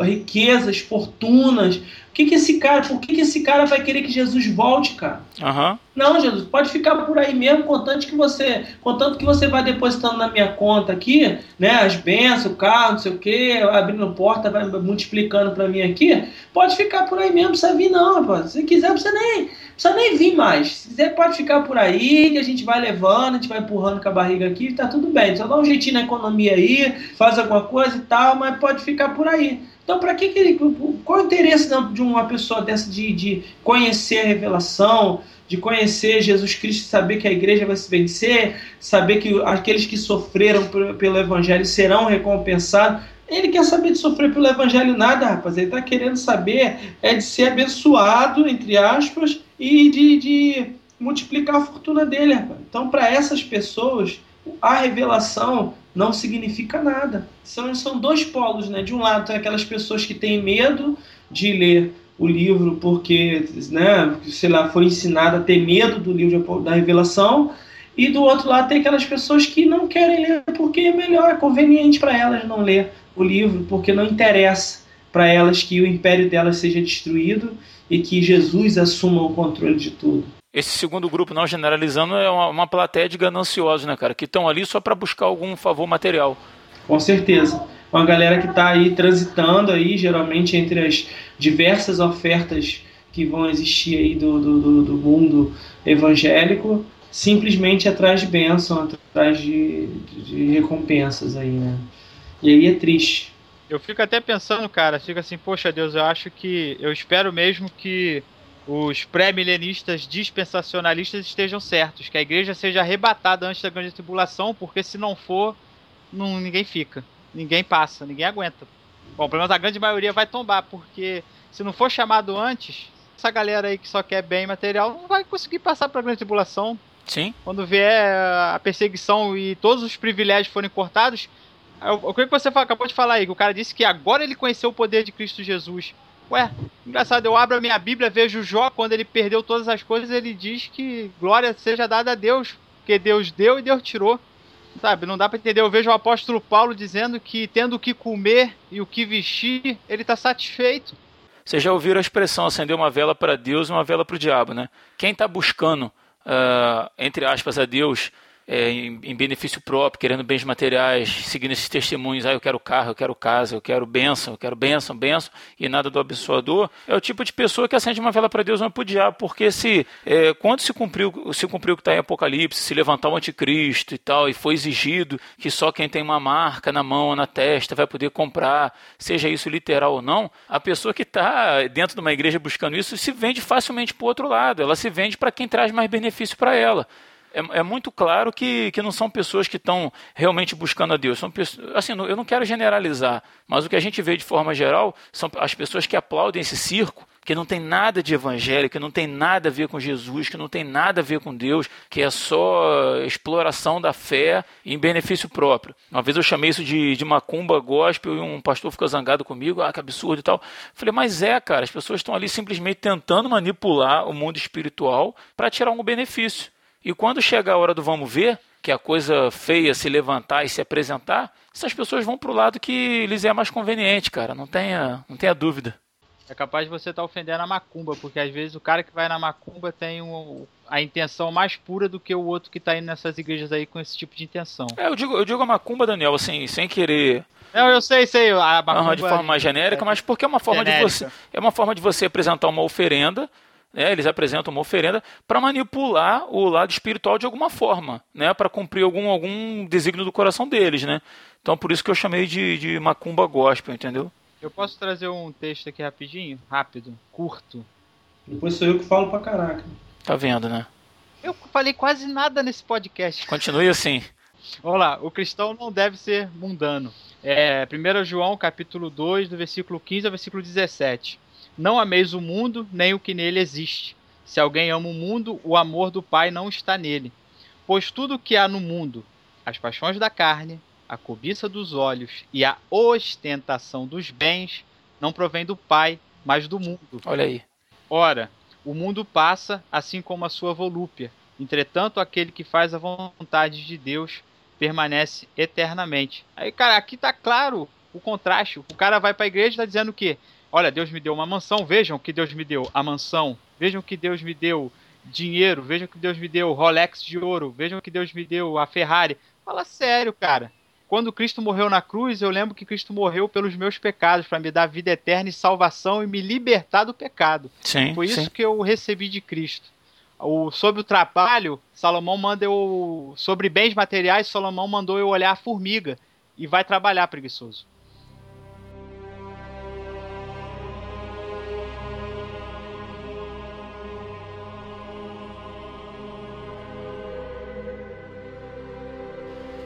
riquezas, fortunas. O que, que esse cara, por que, que esse cara vai querer que Jesus volte, cara? Uhum. Não, Jesus, pode ficar por aí mesmo, contanto que você, contanto que você vai depositando na minha conta aqui, né, as bênçãos, o carro, não sei o quê, abrindo porta, vai multiplicando para mim aqui, pode ficar por aí mesmo, não precisa vir não, rapaz. Se quiser, você nem, precisa nem vir mais. Se quiser, pode ficar por aí, que a gente vai levando, a gente vai empurrando com a barriga aqui, tá tudo bem. Só dá um jeitinho na economia aí, faz alguma coisa e tal, mas pode ficar por aí. Então, para que, que ele. Qual o interesse de uma pessoa dessa de, de conhecer a revelação, de conhecer Jesus Cristo, saber que a igreja vai se vencer, saber que aqueles que sofreram pelo Evangelho serão recompensados? Ele quer saber de sofrer pelo Evangelho nada, rapaz. Ele está querendo saber é de ser abençoado, entre aspas, e de, de multiplicar a fortuna dele. Rapaz. Então, para essas pessoas, a revelação não significa nada. São, são dois polos, né? De um lado, tem aquelas pessoas que têm medo de ler o livro porque, né, sei lá, foi ensinado a ter medo do livro da revelação, e do outro lado tem aquelas pessoas que não querem ler porque é melhor, é conveniente para elas não ler o livro, porque não interessa para elas que o império delas seja destruído e que Jesus assuma o controle de tudo. Esse segundo grupo, não generalizando, é uma, uma plateia de gananciosos, né, cara? Que estão ali só para buscar algum favor material. Com certeza. Uma galera que está aí transitando aí, geralmente entre as diversas ofertas que vão existir aí do, do, do mundo evangélico, simplesmente atrás de bênção, atrás de, de recompensas aí, né? E aí é triste. Eu fico até pensando, cara, fica assim, poxa Deus, eu acho que. Eu espero mesmo que os pré-milenistas dispensacionalistas estejam certos, que a igreja seja arrebatada antes da grande tribulação, porque se não for, não, ninguém fica, ninguém passa, ninguém aguenta. Bom, pelo menos a grande maioria vai tombar, porque se não for chamado antes, essa galera aí que só quer bem material não vai conseguir passar para a grande tribulação. Sim. Quando vier a perseguição e todos os privilégios forem cortados, o que você acabou de falar aí, o cara disse que agora ele conheceu o poder de Cristo Jesus. Ué, engraçado, eu abro a minha Bíblia, vejo Jó, quando ele perdeu todas as coisas, ele diz que glória seja dada a Deus, porque Deus deu e Deus tirou. Sabe, não dá para entender. Eu vejo o apóstolo Paulo dizendo que tendo o que comer e o que vestir, ele está satisfeito. Vocês já ouviram a expressão acender uma vela para Deus e uma vela para o diabo, né? Quem está buscando, uh, entre aspas, a Deus é, em, em, benefício próprio, querendo bens materiais, seguindo esses testemunhos, ah, eu quero carro, eu quero casa, eu quero bênção, eu quero bênção, bênção, e nada do abençoador, é o tipo de pessoa que acende uma vela para Deus, não para o diabo, porque se, é, quando se cumpriu, se cumpriu o que está em Apocalipse, se levantar o anticristo e tal, e foi exigido que só quem tem uma marca na mão ou na testa vai poder comprar, seja isso literal ou não, a pessoa que está dentro de uma igreja buscando isso se vende facilmente para o outro lado, ela se vende para quem traz mais benefício para ela é, é, muito claro que, que não são pessoas que estão realmente buscando a Deus. São pessoas, assim, eu não quero generalizar, mas o que a gente vê de forma geral são as pessoas que aplaudem esse circo, que não tem nada de evangélico, que não tem nada a ver com Jesus, que não tem nada a ver com Deus, que é só exploração da fé em benefício próprio. Uma vez eu chamei isso de, de macumba gospel e um pastor ficou zangado comigo, ah, que absurdo e tal. Falei, mas é, cara, as pessoas estão ali simplesmente tentando manipular o mundo espiritual para tirar um benefício. E quando chegar a hora do vamos ver, que a coisa feia se levantar e se apresentar, essas pessoas vão pro lado que lhes é mais conveniente, cara. Não tenha, não tenha dúvida. É capaz de você estar tá ofendendo a macumba, porque às vezes o cara que vai na macumba tem um, a intenção mais pura do que o outro que está indo nessas igrejas aí com esse tipo de intenção. É, eu digo, eu digo a macumba, Daniel, assim, sem querer não, eu sei, sei. A macumba de forma mais genérica, é, mas porque é uma forma genérica. de você. É uma forma de você apresentar uma oferenda. Né, eles apresentam uma oferenda para manipular o lado espiritual de alguma forma, né, para cumprir algum, algum desígnio do coração deles, né? Então por isso que eu chamei de, de macumba gospel, entendeu? Eu posso trazer um texto aqui rapidinho, rápido, curto. Depois sou eu que falo pra caraca. Tá vendo, né? Eu falei quase nada nesse podcast. Continue assim. Vamos lá, o cristão não deve ser mundano. É, 1 João capítulo 2, do versículo 15 ao versículo 17. Não ameis o mundo, nem o que nele existe. Se alguém ama o mundo, o amor do Pai não está nele. Pois tudo o que há no mundo, as paixões da carne, a cobiça dos olhos e a ostentação dos bens, não provém do Pai, mas do mundo. Olha aí. Ora, o mundo passa, assim como a sua volúpia. Entretanto, aquele que faz a vontade de Deus permanece eternamente. Aí, cara, aqui tá claro o contraste. O cara vai para a igreja e tá dizendo que, olha, Deus me deu uma mansão, vejam que Deus me deu a mansão, vejam que Deus me deu dinheiro, vejam que Deus me deu Rolex de ouro, vejam que Deus me deu a Ferrari. Fala sério, cara. Quando Cristo morreu na cruz, eu lembro que Cristo morreu pelos meus pecados, para me dar vida eterna e salvação e me libertar do pecado. Sim, Foi isso sim. que eu recebi de Cristo o, sobre o trabalho, Salomão manda eu. Sobre bens materiais, Salomão mandou eu olhar a formiga. E vai trabalhar preguiçoso.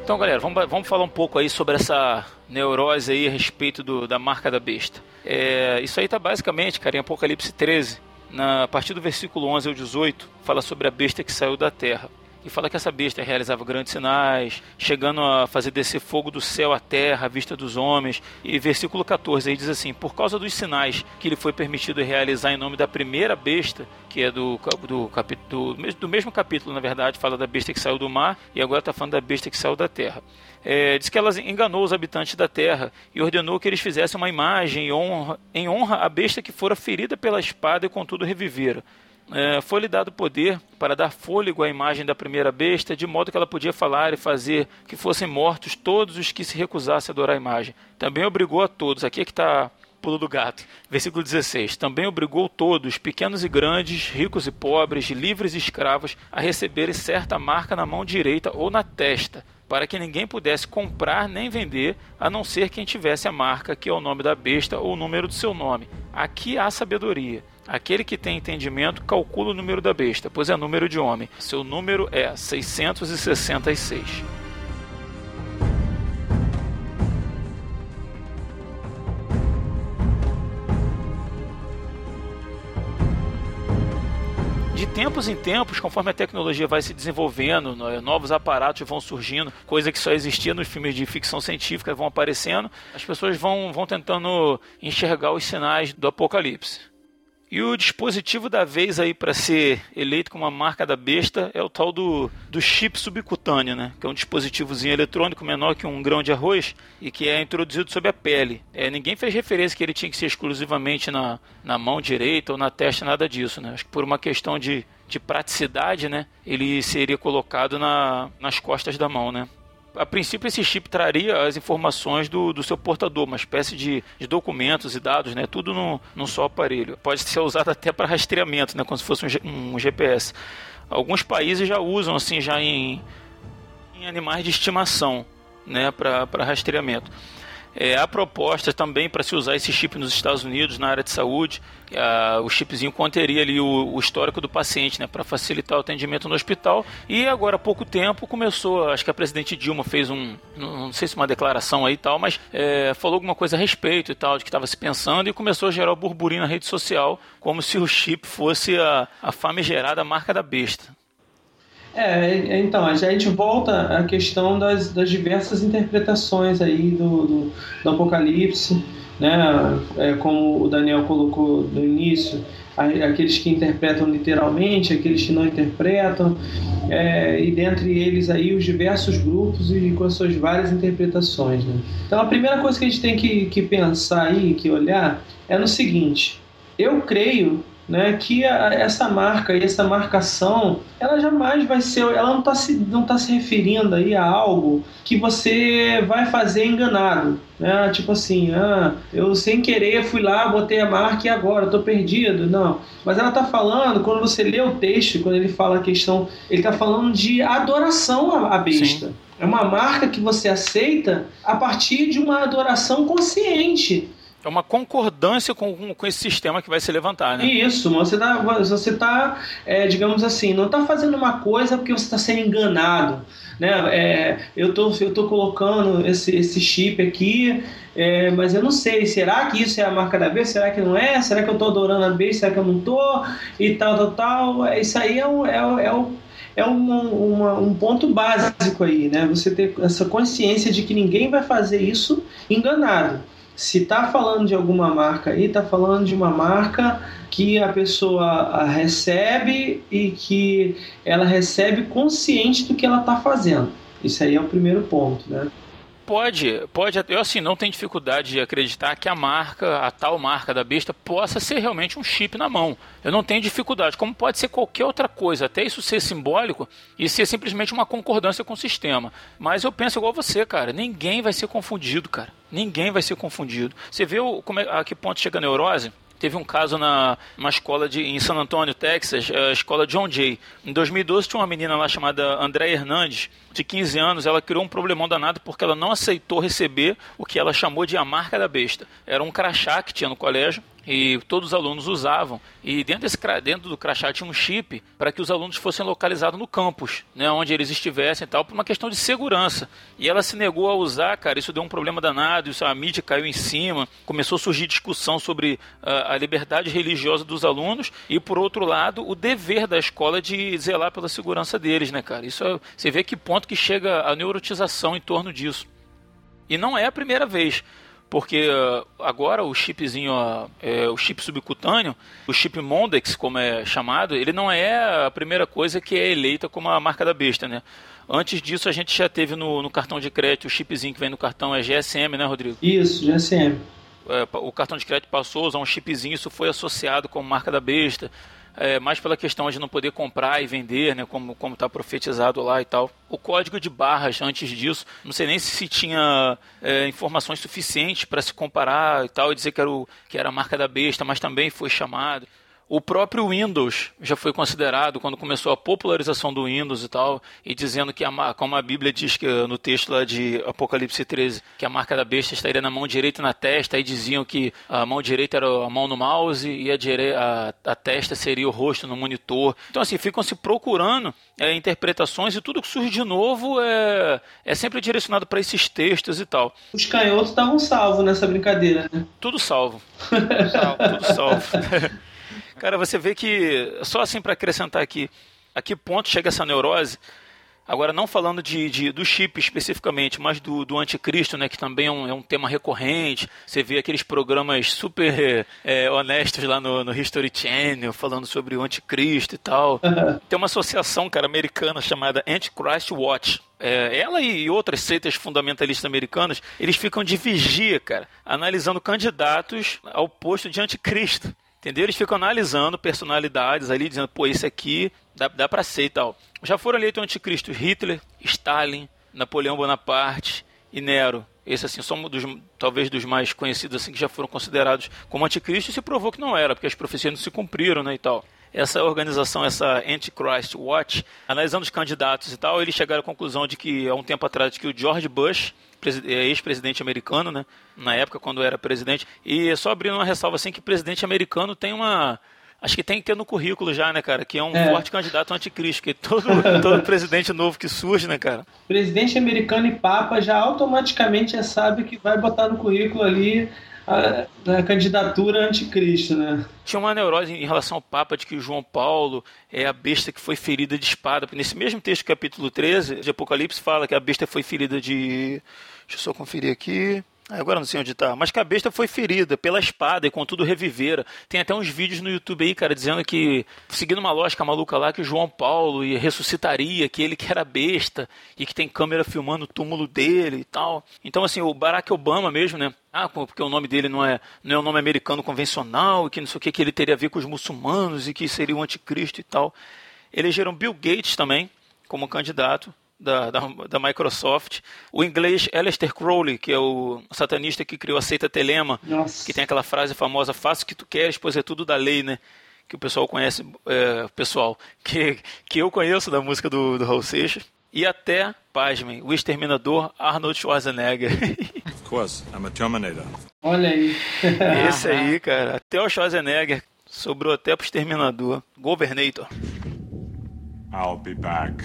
Então, galera, vamos, vamos falar um pouco aí sobre essa neurose aí a respeito do, da marca da besta. É, isso aí tá basicamente, cara, em Apocalipse 13, na, a partir do versículo 11 ao 18, fala sobre a besta que saiu da terra. E fala que essa besta realizava grandes sinais, chegando a fazer descer fogo do céu à terra, à vista dos homens. E versículo 14 aí diz assim: Por causa dos sinais que lhe foi permitido realizar em nome da primeira besta, que é do, do, do, do mesmo capítulo, na verdade, fala da besta que saiu do mar, e agora está falando da besta que saiu da terra. É, diz que ela enganou os habitantes da terra e ordenou que eles fizessem uma imagem em honra, em honra à besta que fora ferida pela espada e contudo revivera é, foi-lhe dado poder para dar fôlego à imagem da primeira besta, de modo que ela podia falar e fazer que fossem mortos todos os que se recusassem a adorar a imagem. Também obrigou a todos, aqui é que está pulo do gato, versículo 16: Também obrigou todos, pequenos e grandes, ricos e pobres, livres e escravos, a receberem certa marca na mão direita ou na testa, para que ninguém pudesse comprar nem vender, a não ser quem tivesse a marca, que é o nome da besta ou o número do seu nome. Aqui há sabedoria. Aquele que tem entendimento calcula o número da besta, pois é número de homem. Seu número é 666. de tempos em tempos, conforme a tecnologia vai se desenvolvendo, novos aparatos vão surgindo, coisa que só existia nos filmes de ficção científica vão aparecendo, as pessoas vão, vão tentando enxergar os sinais do apocalipse. E o dispositivo da vez aí para ser eleito como a marca da besta é o tal do, do chip subcutâneo, né? Que é um dispositivozinho eletrônico menor que um grão de arroz e que é introduzido sob a pele. É, ninguém fez referência que ele tinha que ser exclusivamente na, na mão direita ou na testa, nada disso, né? Acho que por uma questão de, de praticidade, né? Ele seria colocado na, nas costas da mão, né? A princípio esse chip traria as informações do, do seu portador, uma espécie de, de documentos e dados, né? Tudo num, num só aparelho. Pode ser usado até para rastreamento, né? Como se fosse um, um GPS. Alguns países já usam assim já em, em animais de estimação, né? Para rastreamento. É, há propostas também para se usar esse chip nos Estados Unidos na área de saúde. o chipzinho conteria ali o, o histórico do paciente, né, para facilitar o atendimento no hospital. E agora há pouco tempo começou, acho que a presidente Dilma fez um, não sei se uma declaração aí e tal, mas é, falou alguma coisa a respeito e tal, de que estava se pensando e começou a gerar burburinho na rede social, como se o chip fosse a, a famigerada marca da besta. É, então, a gente volta à questão das, das diversas interpretações aí do, do, do Apocalipse, né? É, como o Daniel colocou no início, aqueles que interpretam literalmente, aqueles que não interpretam, é, e dentre eles aí os diversos grupos e com as suas várias interpretações. Né? Então a primeira coisa que a gente tem que, que pensar aí, que olhar, é no seguinte: eu creio né, que a, essa marca e essa marcação, ela jamais vai ser, ela não está se, não tá se referindo aí a algo que você vai fazer enganado, né? Tipo assim, ah, eu sem querer fui lá, botei a marca e agora estou perdido, não. Mas ela está falando, quando você lê o texto, quando ele fala a questão, ele está falando de adoração à besta. Sim. É uma marca que você aceita a partir de uma adoração consciente. É uma concordância com, com esse sistema que vai se levantar, né? Isso, você está, você tá é, digamos assim, não está fazendo uma coisa porque você está sendo enganado. Né? É, eu tô, eu tô colocando esse, esse chip aqui, é, mas eu não sei, será que isso é a marca da besta? Será que não é? Será que eu estou adorando a besta? Será que eu não estou? E tal, tal, tal. Isso aí é, é, é, é uma, uma, um ponto básico aí, né? Você ter essa consciência de que ninguém vai fazer isso enganado se está falando de alguma marca aí, está falando de uma marca que a pessoa recebe e que ela recebe consciente do que ela está fazendo. Isso aí é o primeiro ponto, né? Pode, pode. Eu assim não tenho dificuldade de acreditar que a marca, a tal marca da besta, possa ser realmente um chip na mão. Eu não tenho dificuldade. Como pode ser qualquer outra coisa, até isso ser simbólico e ser simplesmente uma concordância com o sistema. Mas eu penso igual você, cara. Ninguém vai ser confundido, cara. Ninguém vai ser confundido. Você vê o, como é, a que ponto chega a neurose? Teve um caso na uma escola de, em San Antonio, Texas, a escola John Jay. Em 2012 tinha uma menina lá chamada André Hernandes, de 15 anos, ela criou um problemão danado porque ela não aceitou receber o que ela chamou de a marca da besta. Era um crachá que tinha no colégio e todos os alunos usavam. E dentro, desse, dentro do crachá tinha um chip para que os alunos fossem localizados no campus, né, onde eles estivessem e tal, por uma questão de segurança. E ela se negou a usar, cara, isso deu um problema danado, isso, a mídia caiu em cima, começou a surgir discussão sobre uh, a liberdade religiosa dos alunos e, por outro lado, o dever da escola de zelar pela segurança deles, né, cara? Isso é, você vê que ponto que chega a neurotização em torno disso. E não é a primeira vez porque uh, agora o chipzinho, é, o chip subcutâneo, o chip Mondex, como é chamado, ele não é a primeira coisa que é eleita como a marca da besta, né? Antes disso, a gente já teve no, no cartão de crédito, o chipzinho que vem no cartão é GSM, né, Rodrigo? Isso, GSM. É, o cartão de crédito passou a usar um chipzinho, isso foi associado como marca da besta é, mais pela questão de não poder comprar e vender, né, como está profetizado lá e tal. O código de barras, antes disso, não sei nem se tinha é, informações suficientes para se comparar e tal, e dizer que era, o, que era a marca da besta, mas também foi chamado. O próprio Windows já foi considerado quando começou a popularização do Windows e tal, e dizendo que, a, como a Bíblia diz que no texto lá de Apocalipse 13, que a marca da besta estaria na mão direita e na testa, aí diziam que a mão direita era a mão no mouse e a, dire... a, a testa seria o rosto no monitor. Então, assim, ficam se procurando é, interpretações e tudo que surge de novo é, é sempre direcionado para esses textos e tal. Os canhotos estavam salvos nessa brincadeira, né? Tudo salvo. salvo. tudo salvo. Cara, você vê que, só assim para acrescentar aqui, a que ponto chega essa neurose? Agora, não falando de, de, do chip especificamente, mas do, do anticristo, né, que também é um, é um tema recorrente. Você vê aqueles programas super é, honestos lá no, no, History Channel, falando sobre o anticristo e tal. Uhum. Tem uma associação, cara, americana chamada Antichrist Watch. É, ela e outras seitas fundamentalistas americanas, eles ficam de vigia, cara, analisando candidatos ao posto de anticristo. Entendeu? Eles ficam analisando personalidades ali, dizendo, pô, esse aqui dá, dá pra ser e tal. Já foram eleitos anticristo Hitler, Stalin, Napoleão Bonaparte e Nero. Esses assim são dos, talvez dos mais conhecidos assim que já foram considerados como anticristo e se provou que não era, porque as profecias não se cumpriram, né, e tal. Essa organização, essa Antichrist Watch, analisando os candidatos e tal, eles chegaram à conclusão de que há um tempo atrás que o George Bush é, ex-presidente americano, né? Na época, quando era presidente. E só abrindo uma ressalva assim que presidente americano tem uma. Acho que tem que ter no currículo já, né, cara? Que é um é. forte candidato anticristo, que todo, todo presidente novo que surge, né, cara? Presidente americano e Papa já automaticamente já sabe que vai botar no currículo ali a, a, candidatura anticristo, né? Tinha uma neurose em relação ao Papa de que João Paulo é a besta que foi ferida de espada. Nesse mesmo texto, capítulo 13 de Apocalipse, fala que a besta foi ferida de. Deixa eu só conferir aqui. Agora não sei onde tá. Mas que a besta foi ferida pela espada e contudo revivera. Tem até uns vídeos no YouTube aí, cara, dizendo que, seguindo uma lógica maluca lá, que João Paulo ressuscitaria, que ele que era besta e que tem câmera filmando o túmulo dele e tal. Então, assim, o Barack Obama mesmo, né? Ah, porque o nome dele não é, não é um nome americano convencional e que não sei o que, que ele teria a ver com os muçulmanos e que seria o anticristo e tal. Elegeram Bill Gates também como candidato da, da, da, Microsoft. O inglês Aleister Crowley, que é o satanista que criou a seita Telema, Nossa. que tem aquela frase famosa, faça o que tu queres, pois é tudo da lei, né? Que o pessoal conhece, é, pessoal, que, que eu conheço da música do, do Raul Seixas. E até, pasmem, o exterminador Arnold Schwarzenegger. of course, I'm a Terminator. Olha aí. Esse aí, cara, até o Schwarzenegger sobrou até pro exterminador. Governator. I'll be back.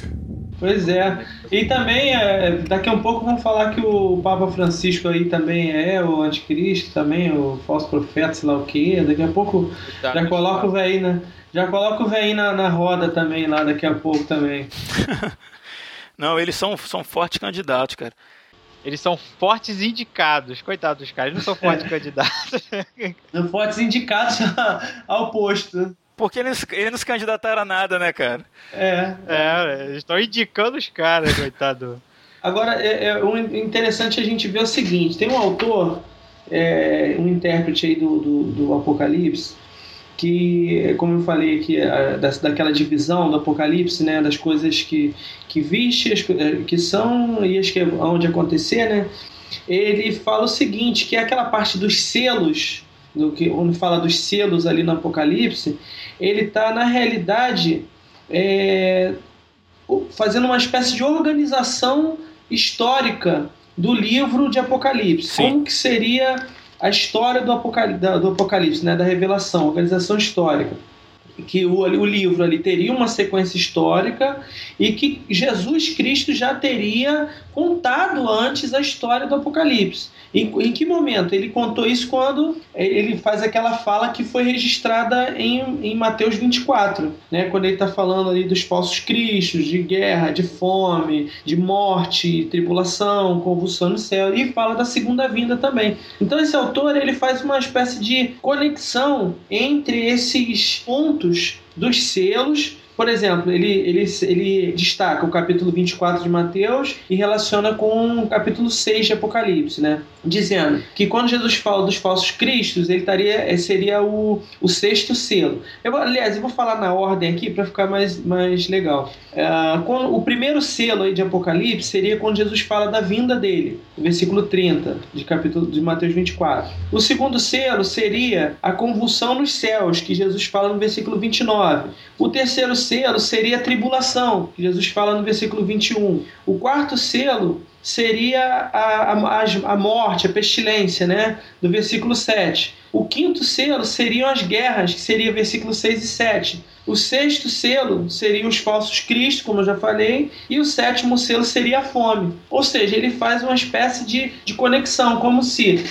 Pois é. E também, é, daqui a um pouco vamos falar que o Papa Francisco aí também é o anticristo, também o falso profeta, sei lá o quê. Daqui a pouco tá, já coloca o velho na, já coloca o velho na, na roda também lá daqui a pouco também. Não, eles são, são fortes candidatos, cara. Eles são fortes indicados. Coitados dos caras, eles não são fortes candidatos. São fortes indicados ao posto. Porque eles, eles não se candidataram a nada, né, cara? É. É, eles estão indicando os caras, coitado. Agora, é, é, o interessante a gente ver o seguinte: tem um autor, é, um intérprete aí do, do, do, Apocalipse, que, como eu falei aqui, a, da, daquela divisão do Apocalipse, né, das coisas que, que viste, as, é, que são e as que onde acontecer, né? Ele fala o seguinte: que é aquela parte dos selos, do que, onde fala dos selos ali no Apocalipse ele está, na realidade, é, fazendo uma espécie de organização histórica do livro de Apocalipse. Sim. Como que seria a história do Apocalipse, do Apocalipse né, da revelação, organização histórica que o, o livro ali teria uma sequência histórica e que Jesus Cristo já teria contado antes a história do Apocalipse. Em, em, que momento? Ele contou isso quando ele faz aquela fala que foi registrada em, em Mateus 24, né? quando ele está falando ali dos falsos cristos, de guerra, de fome, de morte, tribulação, convulsão no céu, e fala da segunda vinda também. Então esse autor ele faz uma espécie de conexão entre esses pontos dos selos por exemplo, ele, ele, ele destaca o capítulo 24 de Mateus e relaciona com o capítulo 6 de Apocalipse, né? Dizendo que quando Jesus fala dos falsos cristos, ele estaria, eh, seria o, o sexto selo. Eu, aliás, eu vou falar na ordem aqui para ficar mais, mais legal. Uh, quando, o primeiro selo aí de Apocalipse seria quando Jesus fala da vinda dele, versículo 30 de capítulo de Mateus 24. O segundo selo seria a convulsão nos céus, que Jesus fala no versículo 29. O terceiro selo seria a tribulação, que Jesus fala no versículo 21. O quarto selo seria a, a, a morte, a pestilência, né? Do versículo 7. O quinto selo seriam as guerras, que seria versículo 6 e 7. O sexto selo seriam os falsos cristos, como eu já falei, e o sétimo selo seria a fome. Ou seja, ele faz uma espécie de, de conexão, como se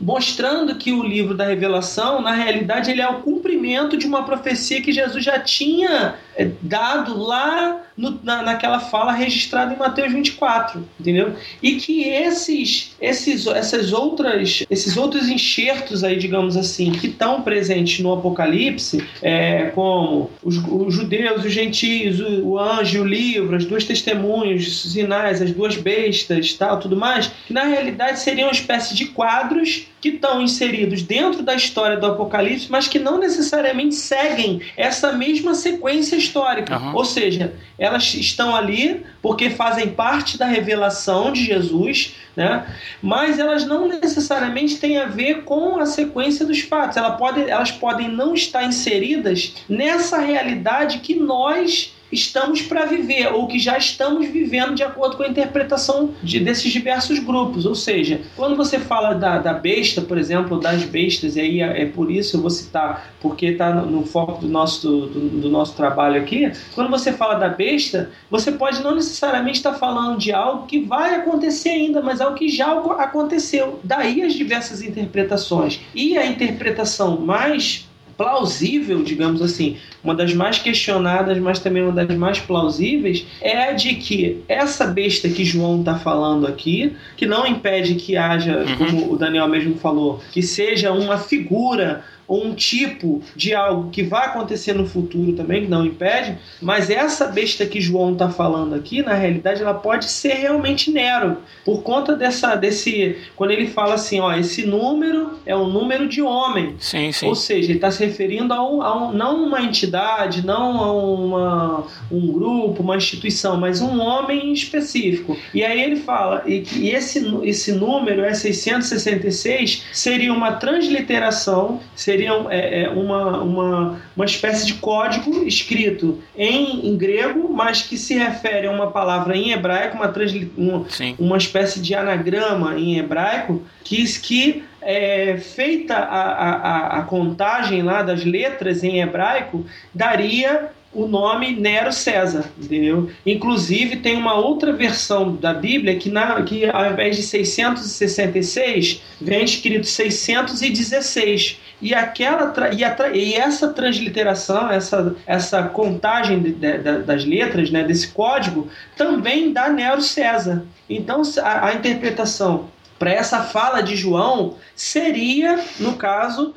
mostrando que o livro da Revelação, na realidade, ele é o cumprimento de uma profecia que Jesus já tinha é, dado lá no, na, naquela fala registrada em Mateus 24, entendeu? E que esses, esses, essas outras, esses outros enxertos aí, digamos assim, que estão presentes no Apocalipse, é, como os, os, judeus, os gentios, o, o anjo, o livro, as duas testemunhas, os sinais, as duas bestas, tal, tudo mais, que na realidade seriam uma espécie de quadros que estão inseridos dentro da história do Apocalipse, mas que não necessariamente seguem essa mesma sequência histórica. Uhum. Ou seja, elas estão ali porque fazem parte da revelação de Jesus, né? mas elas não necessariamente têm a ver com a sequência dos fatos. Elas podem, elas podem não estar inseridas nessa realidade que nós estamos para viver, ou que já estamos vivendo de acordo com a interpretação de, desses diversos grupos. Ou seja, quando você fala da, da besta, por exemplo, das bestas, e aí é, é por isso eu vou citar, porque está no, foco do nosso, do, do, nosso trabalho aqui, quando você fala da besta, você pode não necessariamente estar tá falando de algo que vai acontecer ainda, mas algo que já aconteceu. Daí as diversas interpretações. E a interpretação mais plausível, digamos assim, uma das mais questionadas, mas também uma das mais plausíveis, é a de que essa besta que João está falando aqui, que não impede que haja, uhum. como o Daniel mesmo falou, que seja uma figura ou um tipo de algo que vai acontecer no futuro também, que não impede, mas essa besta que João está falando aqui, na realidade, ela pode ser realmente Nero, por conta dessa, desse, quando ele fala assim, ó, esse número é um número de homem, sim, sim. ou seja, ele está se referindo a, um, a um, não uma entidade, não a uma, um grupo, uma instituição, mas um homem específico. E aí ele fala e que esse, esse número, é 666, seria uma transliteração, seria seriam é, é, uma, uma, uma espécie de código escrito em, em grego, mas que se refere a uma palavra em hebraico, uma, uma, uma espécie de anagrama em hebraico, que, que é, feita a, a, a contagem lá das letras em hebraico, daria o nome Nero César, entendeu? Inclusive tem uma outra versão da Bíblia que, na, que ao invés de 666 vem escrito 616 e aquela e, a, e essa transliteração, essa, essa contagem de, de, de, das letras, né, desse código também dá Nero César. Então a, a interpretação para essa fala de João seria, no caso,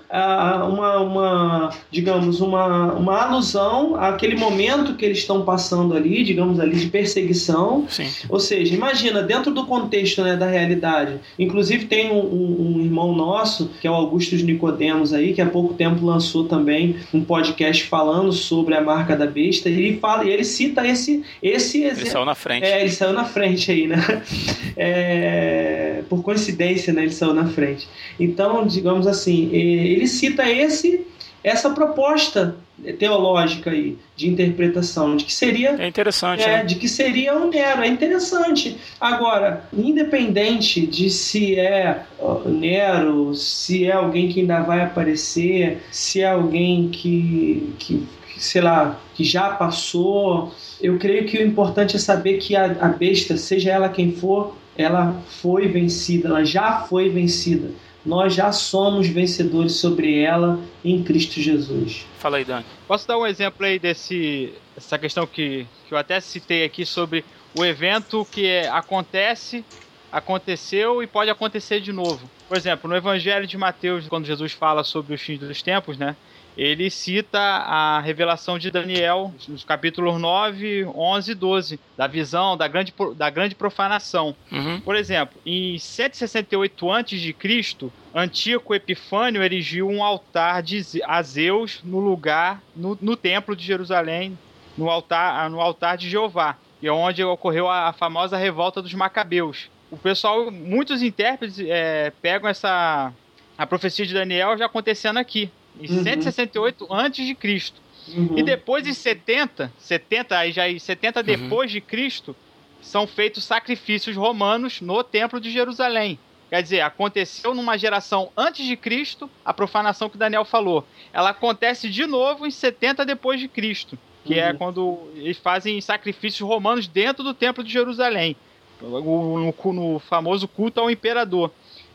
uma, uma digamos, uma, uma alusão àquele momento que eles estão passando ali, digamos ali, de perseguição. Sim. Ou seja, imagina, dentro do contexto né, da realidade. Inclusive tem um, um irmão nosso, que é o Augusto Nicodemos aí, que há pouco tempo lançou também um podcast falando sobre a marca da besta, e ele fala, e ele cita esse, esse exemplo. Ele saiu na frente. É, ele saiu na frente aí, né? É, por coincidência, né, ele saiu na frente. Então, digamos assim, ele cita esse essa proposta teológica aí de interpretação de que seria é interessante é, né? de que seria um Nero é interessante agora independente de se é Nero se é alguém que ainda vai aparecer se é alguém que, que sei lá que já passou eu creio que o importante é saber que a, a besta seja ela quem for ela foi vencida, ela já foi vencida. Nós já somos vencedores sobre ela em Cristo Jesus. Fala aí, Dani. Posso dar um exemplo aí desse essa questão que, que eu até citei aqui sobre o evento que é, acontece, aconteceu e pode acontecer de novo. Por exemplo, no Evangelho de Mateus, quando Jesus fala sobre os fins dos tempos, né? Ele cita a revelação de Daniel, nos capítulos 9, 11 e 12, da visão da grande, da grande profanação. Uhum. Por exemplo, em 168 a.C., Antíoco Epifânio erigiu um altar de, a Zeus no lugar, no, no templo de Jerusalém, no altar, no altar de Jeová, e é onde ocorreu a, a famosa revolta dos Macabeus. O pessoal, muitos intérpretes é, pegam essa a profecia de Daniel já acontecendo aqui em uhum. 168 antes de Cristo. Uhum. E depois em 70, 70 aí já 70 uhum. depois de Cristo, são feitos sacrifícios romanos no Templo de Jerusalém. Quer dizer, aconteceu numa geração antes de Cristo, a profanação que Daniel falou. Ela acontece de novo em 70 depois de Cristo, que é uhum. é quando eles fazem sacrifícios romanos dentro do Templo de Jerusalém, no, no, no famoso culto ao imperador.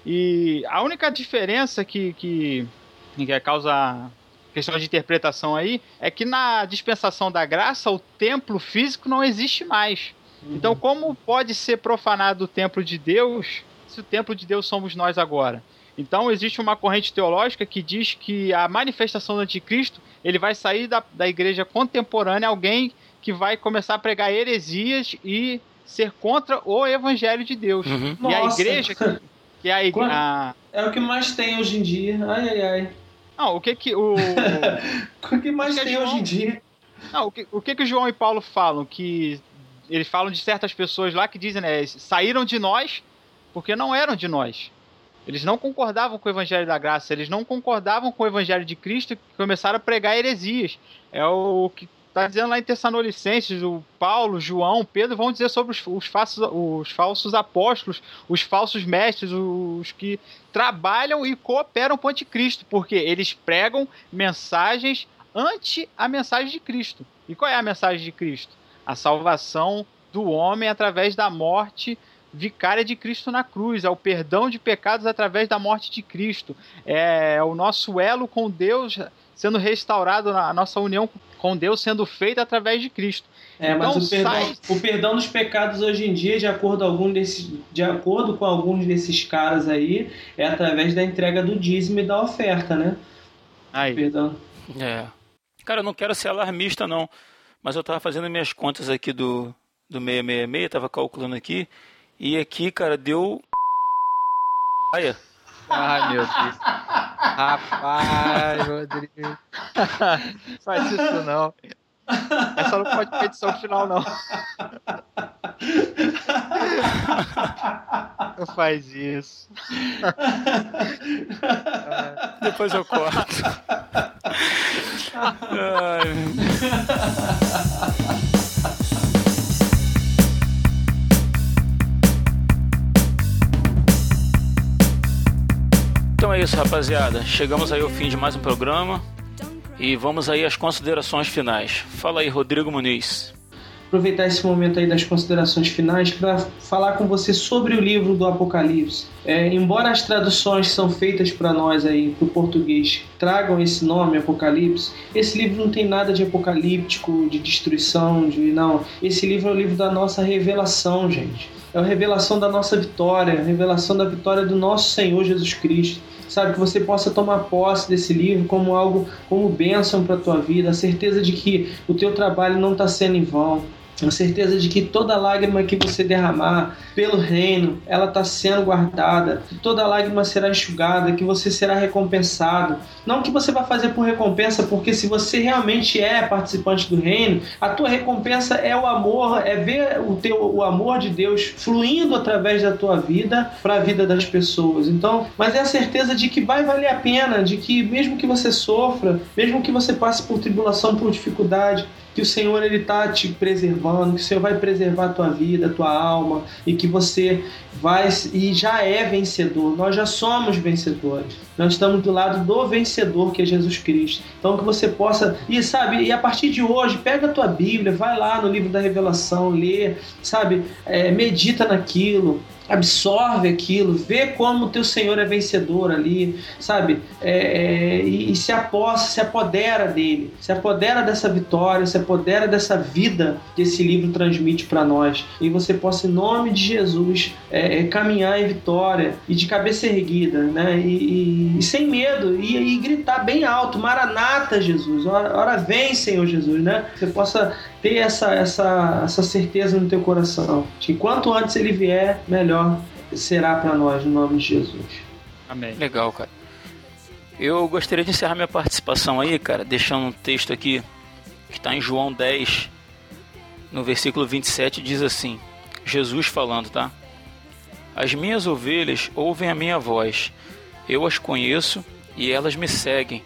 E a única diferença que, que que é causa questão de interpretação aí, é que na dispensação da graça o templo físico não existe mais. Uhum. Então, como pode ser profanado o templo de Deus se o templo de Deus somos nós agora? Então, existe uma corrente teológica que diz que a manifestação do anticristo ele vai sair da, da igreja contemporânea, alguém que vai começar a pregar heresias e ser contra o evangelho de Deus. Uhum. E a igreja que, que é a, a, É o que mais tem hoje em dia. Ai, ai, ai. Não, o que que o. o que mais tem João... hoje em dia? Não, o que, o que que o João e Paulo falam? Que eles falam de certas pessoas lá que dizem, né? Saíram de nós porque não eram de nós. Eles não concordavam com o Evangelho da Graça, eles não concordavam com o Evangelho de Cristo e começaram a pregar heresias. É o que Tá dizendo lá em Tessalonicenses, o Paulo, João, Pedro vão dizer sobre os, os, falsos, os falsos apóstolos, os falsos mestres, os que trabalham e cooperam com o anticristo, porque eles pregam mensagens ante a mensagem de Cristo. E qual é a mensagem de Cristo? A salvação do homem através da morte vicária de Cristo na cruz, é o perdão de pecados através da morte de Cristo, é o nosso elo com Deus sendo restaurado, a nossa união com Deus sendo feita através de Cristo. É, mas então, o, perdão, sai... o perdão dos pecados hoje em dia, de acordo, algum desses, de acordo com alguns desses caras aí, é através da entrega do dízimo e da oferta, né? Aí. Perdão. É. Cara, eu não quero ser alarmista, não. Mas eu tava fazendo minhas contas aqui do, do 666, tava calculando aqui. E aqui, cara, deu. Olha. Ai, meu Deus. Rapaz, Rodrigo. Faz isso não. Essa não pode ter edição final, não. Não faz isso. Depois eu corto. Ai. Isso, rapaziada. Chegamos aí ao fim de mais um programa e vamos aí às considerações finais. Fala aí, Rodrigo Muniz. Aproveitar esse momento aí das considerações finais para falar com você sobre o livro do Apocalipse. É, embora as traduções são feitas para nós aí para o português tragam esse nome Apocalipse, esse livro não tem nada de apocalíptico, de destruição, de não. Esse livro é o livro da nossa revelação, gente. É a revelação da nossa vitória, a revelação da vitória do nosso Senhor Jesus Cristo sabe? Que você possa tomar posse desse livro como algo, como bênção para a tua vida, a certeza de que o teu trabalho não está sendo em vão, a certeza de que toda lágrima que você derramar pelo reino, ela está sendo guardada, toda lágrima será enxugada, que você será recompensado. Não que você vai fazer por recompensa, porque se você realmente é participante do reino, a tua recompensa é o amor, é ver o teu o amor de Deus fluindo através da tua vida para a vida das pessoas. Então, mas é a certeza de que vai valer a pena, de que mesmo que você sofra, mesmo que você passe por tribulação, por dificuldade, que o Senhor ele está te preservando, que o Senhor vai preservar a tua vida, a tua alma e que você vai e já é vencedor. Nós já somos vencedores. Nós estamos do lado do vencedor que é Jesus Cristo. Então que você possa e sabe e a partir de hoje pega a tua Bíblia, vai lá no livro da Revelação, lê, sabe, é, medita naquilo, absorve aquilo, vê como o teu Senhor é vencedor ali, sabe? É, é, e, se aposta, se apodera dele, se apodera dessa vitória, se apodera dessa vida que esse livro transmite para nós. E você possa, em nome de Jesus, é, é, caminhar em vitória e de cabeça erguida, né? E, e, e sem medo, e, gritar bem alto: Maranata, Jesus, ora, ora vem, Senhor Jesus, né? Você possa ter essa, essa, essa certeza no teu coração. De quanto antes ele vier, melhor será para nós, no nome de Jesus. Amém. Legal, cara. Eu gostaria de encerrar minha participação aí, cara, deixando um texto aqui que está em João 10, no versículo 27, diz assim: Jesus falando, tá? As minhas ovelhas ouvem a minha voz, eu as conheço e elas me seguem.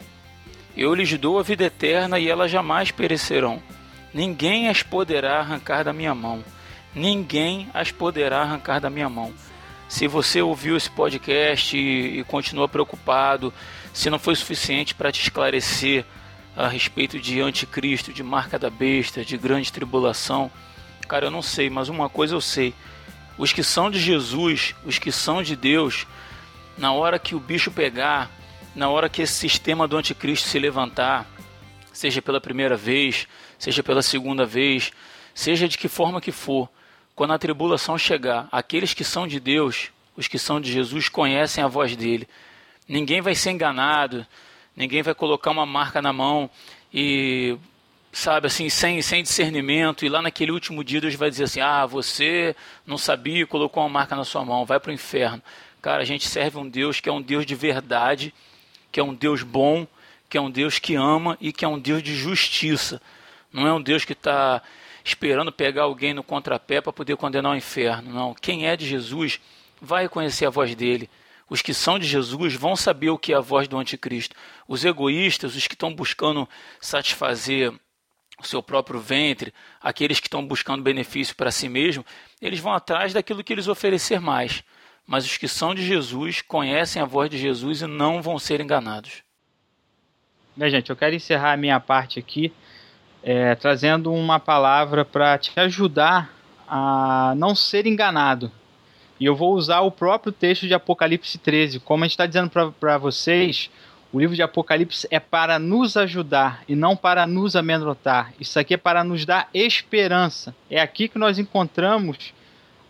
Eu lhes dou a vida eterna e elas jamais perecerão Ninguém as poderá arrancar da minha mão. Ninguém as poderá arrancar da minha mão. Se você ouviu esse podcast e, e continua preocupado, se não foi suficiente para te esclarecer a respeito de anticristo, de marca da besta, de grande tribulação, cara, eu não sei, mas uma coisa eu sei: os que são de Jesus, os que são de Deus, na hora que o bicho pegar, na hora que esse sistema do anticristo se levantar, seja pela primeira vez, seja pela segunda vez, seja de que forma que for, quando a tribulação chegar, aqueles que são de Deus, os que são de Jesus, conhecem a voz dele. Ninguém vai ser enganado, ninguém vai colocar uma marca na mão e, sabe, assim, sem, sem discernimento, e lá naquele último dia Deus vai dizer assim: ah, você não sabia, colocou uma marca na sua mão, vai para o inferno. Cara, a gente serve um Deus que é um Deus de verdade, que é um Deus bom, que é um Deus que ama e que é um Deus de justiça. Não é um Deus que está esperando pegar alguém no contrapé para poder condenar o inferno. Não. Quem é de Jesus vai reconhecer a voz dele. Os que são de Jesus vão saber o que é a voz do anticristo. Os egoístas, os que estão buscando satisfazer o seu próprio ventre, aqueles que estão buscando benefício para si mesmo, eles vão atrás daquilo que eles oferecer mais. Mas os que são de Jesus conhecem a voz de Jesus e não vão ser enganados. Bem, gente, eu quero encerrar a minha parte aqui é, trazendo uma palavra para te ajudar a não ser enganado. E eu vou usar o próprio texto de Apocalipse 13. Como a gente está dizendo para vocês, o livro de Apocalipse é para nos ajudar e não para nos amedrontar. Isso aqui é para nos dar esperança. É aqui que nós encontramos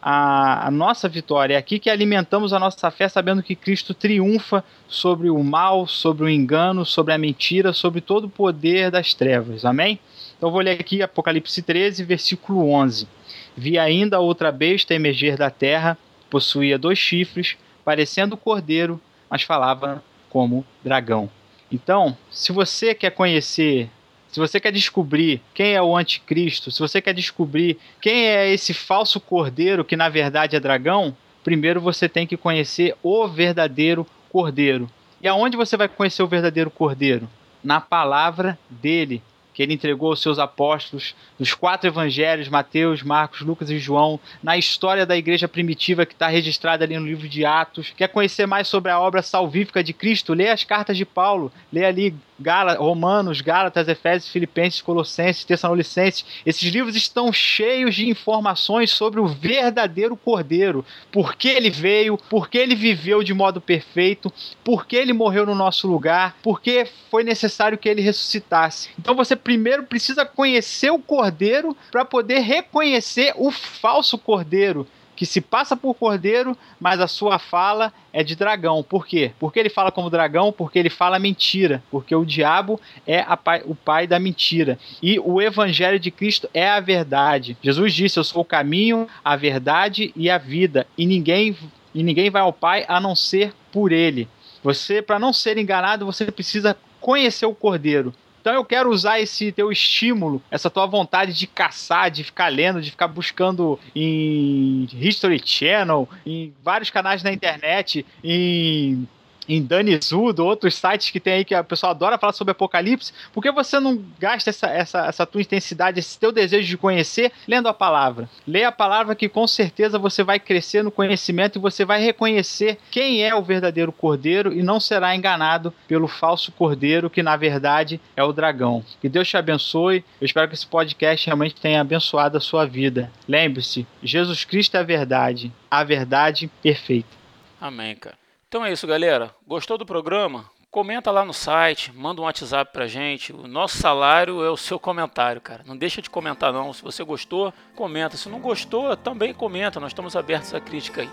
a, a, nossa vitória. É aqui que alimentamos a nossa fé, sabendo que Cristo triunfa sobre o mal, sobre o engano, sobre a mentira, sobre todo o poder das trevas. Amém? Então vou ler aqui Apocalipse 13, versículo 11. Vi ainda outra besta emergir da terra, possuía dois chifres, parecendo cordeiro, mas falava como dragão. Então, se você quer conhecer, se você quer descobrir quem é o anticristo, se você quer descobrir quem é esse falso cordeiro que na verdade é dragão, primeiro você tem que conhecer o verdadeiro cordeiro. E aonde você vai conhecer o verdadeiro cordeiro? Na palavra dele, que ele entregou aos seus apóstolos, nos quatro evangelhos, Mateus, Marcos, Lucas e João, na história da igreja primitiva que está registrada ali no livro de Atos. Quer conhecer mais sobre a obra salvífica de Cristo? Lê as cartas de Paulo, lê ali Gala, Romanos, Gálatas, Efésios, Filipenses, Colossenses, Tessalonicenses. Esses livros estão cheios de informações sobre o verdadeiro Cordeiro. Por que ele veio, por que ele viveu de modo perfeito, por que ele morreu no nosso lugar, por que foi necessário que ele ressuscitasse. Então você primeiro precisa conhecer o Cordeiro para poder reconhecer o falso Cordeiro que se passa por cordeiro, mas a sua fala é de dragão. Por quê? Porque ele fala como dragão? Porque ele fala mentira. Porque o diabo é pai, o pai da mentira. E o evangelho de Cristo é a verdade. Jesus disse: Eu sou o caminho, a verdade e a vida. E ninguém, e ninguém vai ao Pai a não ser por ele. Você, para não ser enganado, você precisa conhecer o cordeiro. Então eu quero usar esse teu estímulo, essa tua vontade de caçar, de ficar lendo, de ficar buscando em History Channel, em vários canais na internet, em em Danizudo, outros sites que tem aí que a pessoa adora falar sobre Apocalipse, por que você não gasta essa, essa, essa tua intensidade, esse teu desejo de conhecer, lendo a palavra? Leia a palavra que com certeza você vai crescer no conhecimento e você vai reconhecer quem é o verdadeiro cordeiro e não será enganado pelo falso cordeiro que na verdade é o dragão. Que Deus te abençoe. Eu espero que esse podcast realmente tenha abençoado a sua vida. Lembre-se, Jesus Cristo é a verdade, a verdade perfeita. Amém, cara. Então é isso, galera. Gostou do programa? Comenta lá no site, manda um WhatsApp pra gente. O nosso salário é o seu comentário, cara. Não deixa de comentar não. Se você gostou, comenta. Se não gostou, também comenta. Nós estamos abertos à crítica aí.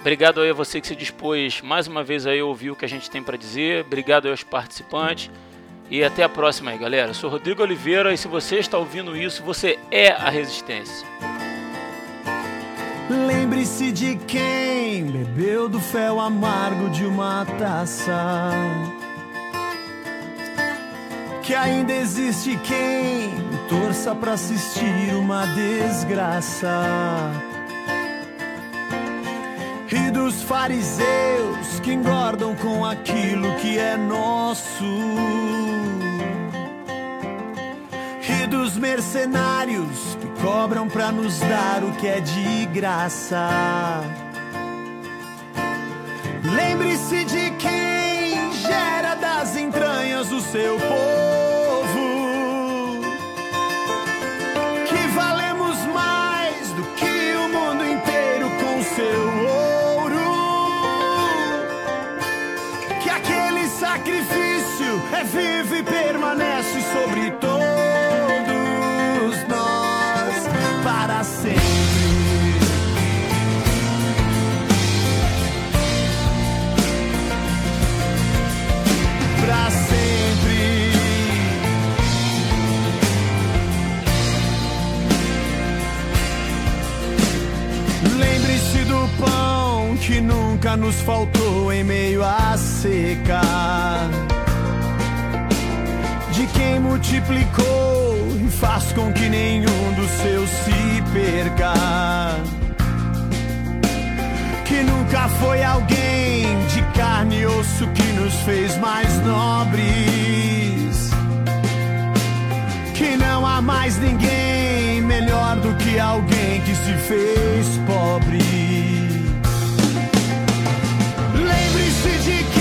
Obrigado aí a você que se dispôs mais uma vez aí a ouvir o que a gente tem para dizer. Obrigado aí aos participantes. E até a próxima aí, galera. Eu sou Rodrigo Oliveira e se você está ouvindo isso, você é a Resistência. Lembre-se de quem bebeu do fel amargo de uma taça. Que ainda existe quem torça para assistir uma desgraça. E dos fariseus que engordam com aquilo que é nosso e dos mercenários cobram pra nos dar o que é de graça. Lembre-se de quem gera das entranhas o seu povo. Que valemos mais do que o mundo inteiro com seu ouro. Que aquele sacrifício é vivo nunca nos faltou em meio à seca. De quem multiplicou e faz com que nenhum dos seus se perca. Que nunca foi alguém de carne e osso que nos fez mais nobres. Que não há mais ninguém melhor do que alguém que se fez pobre. de que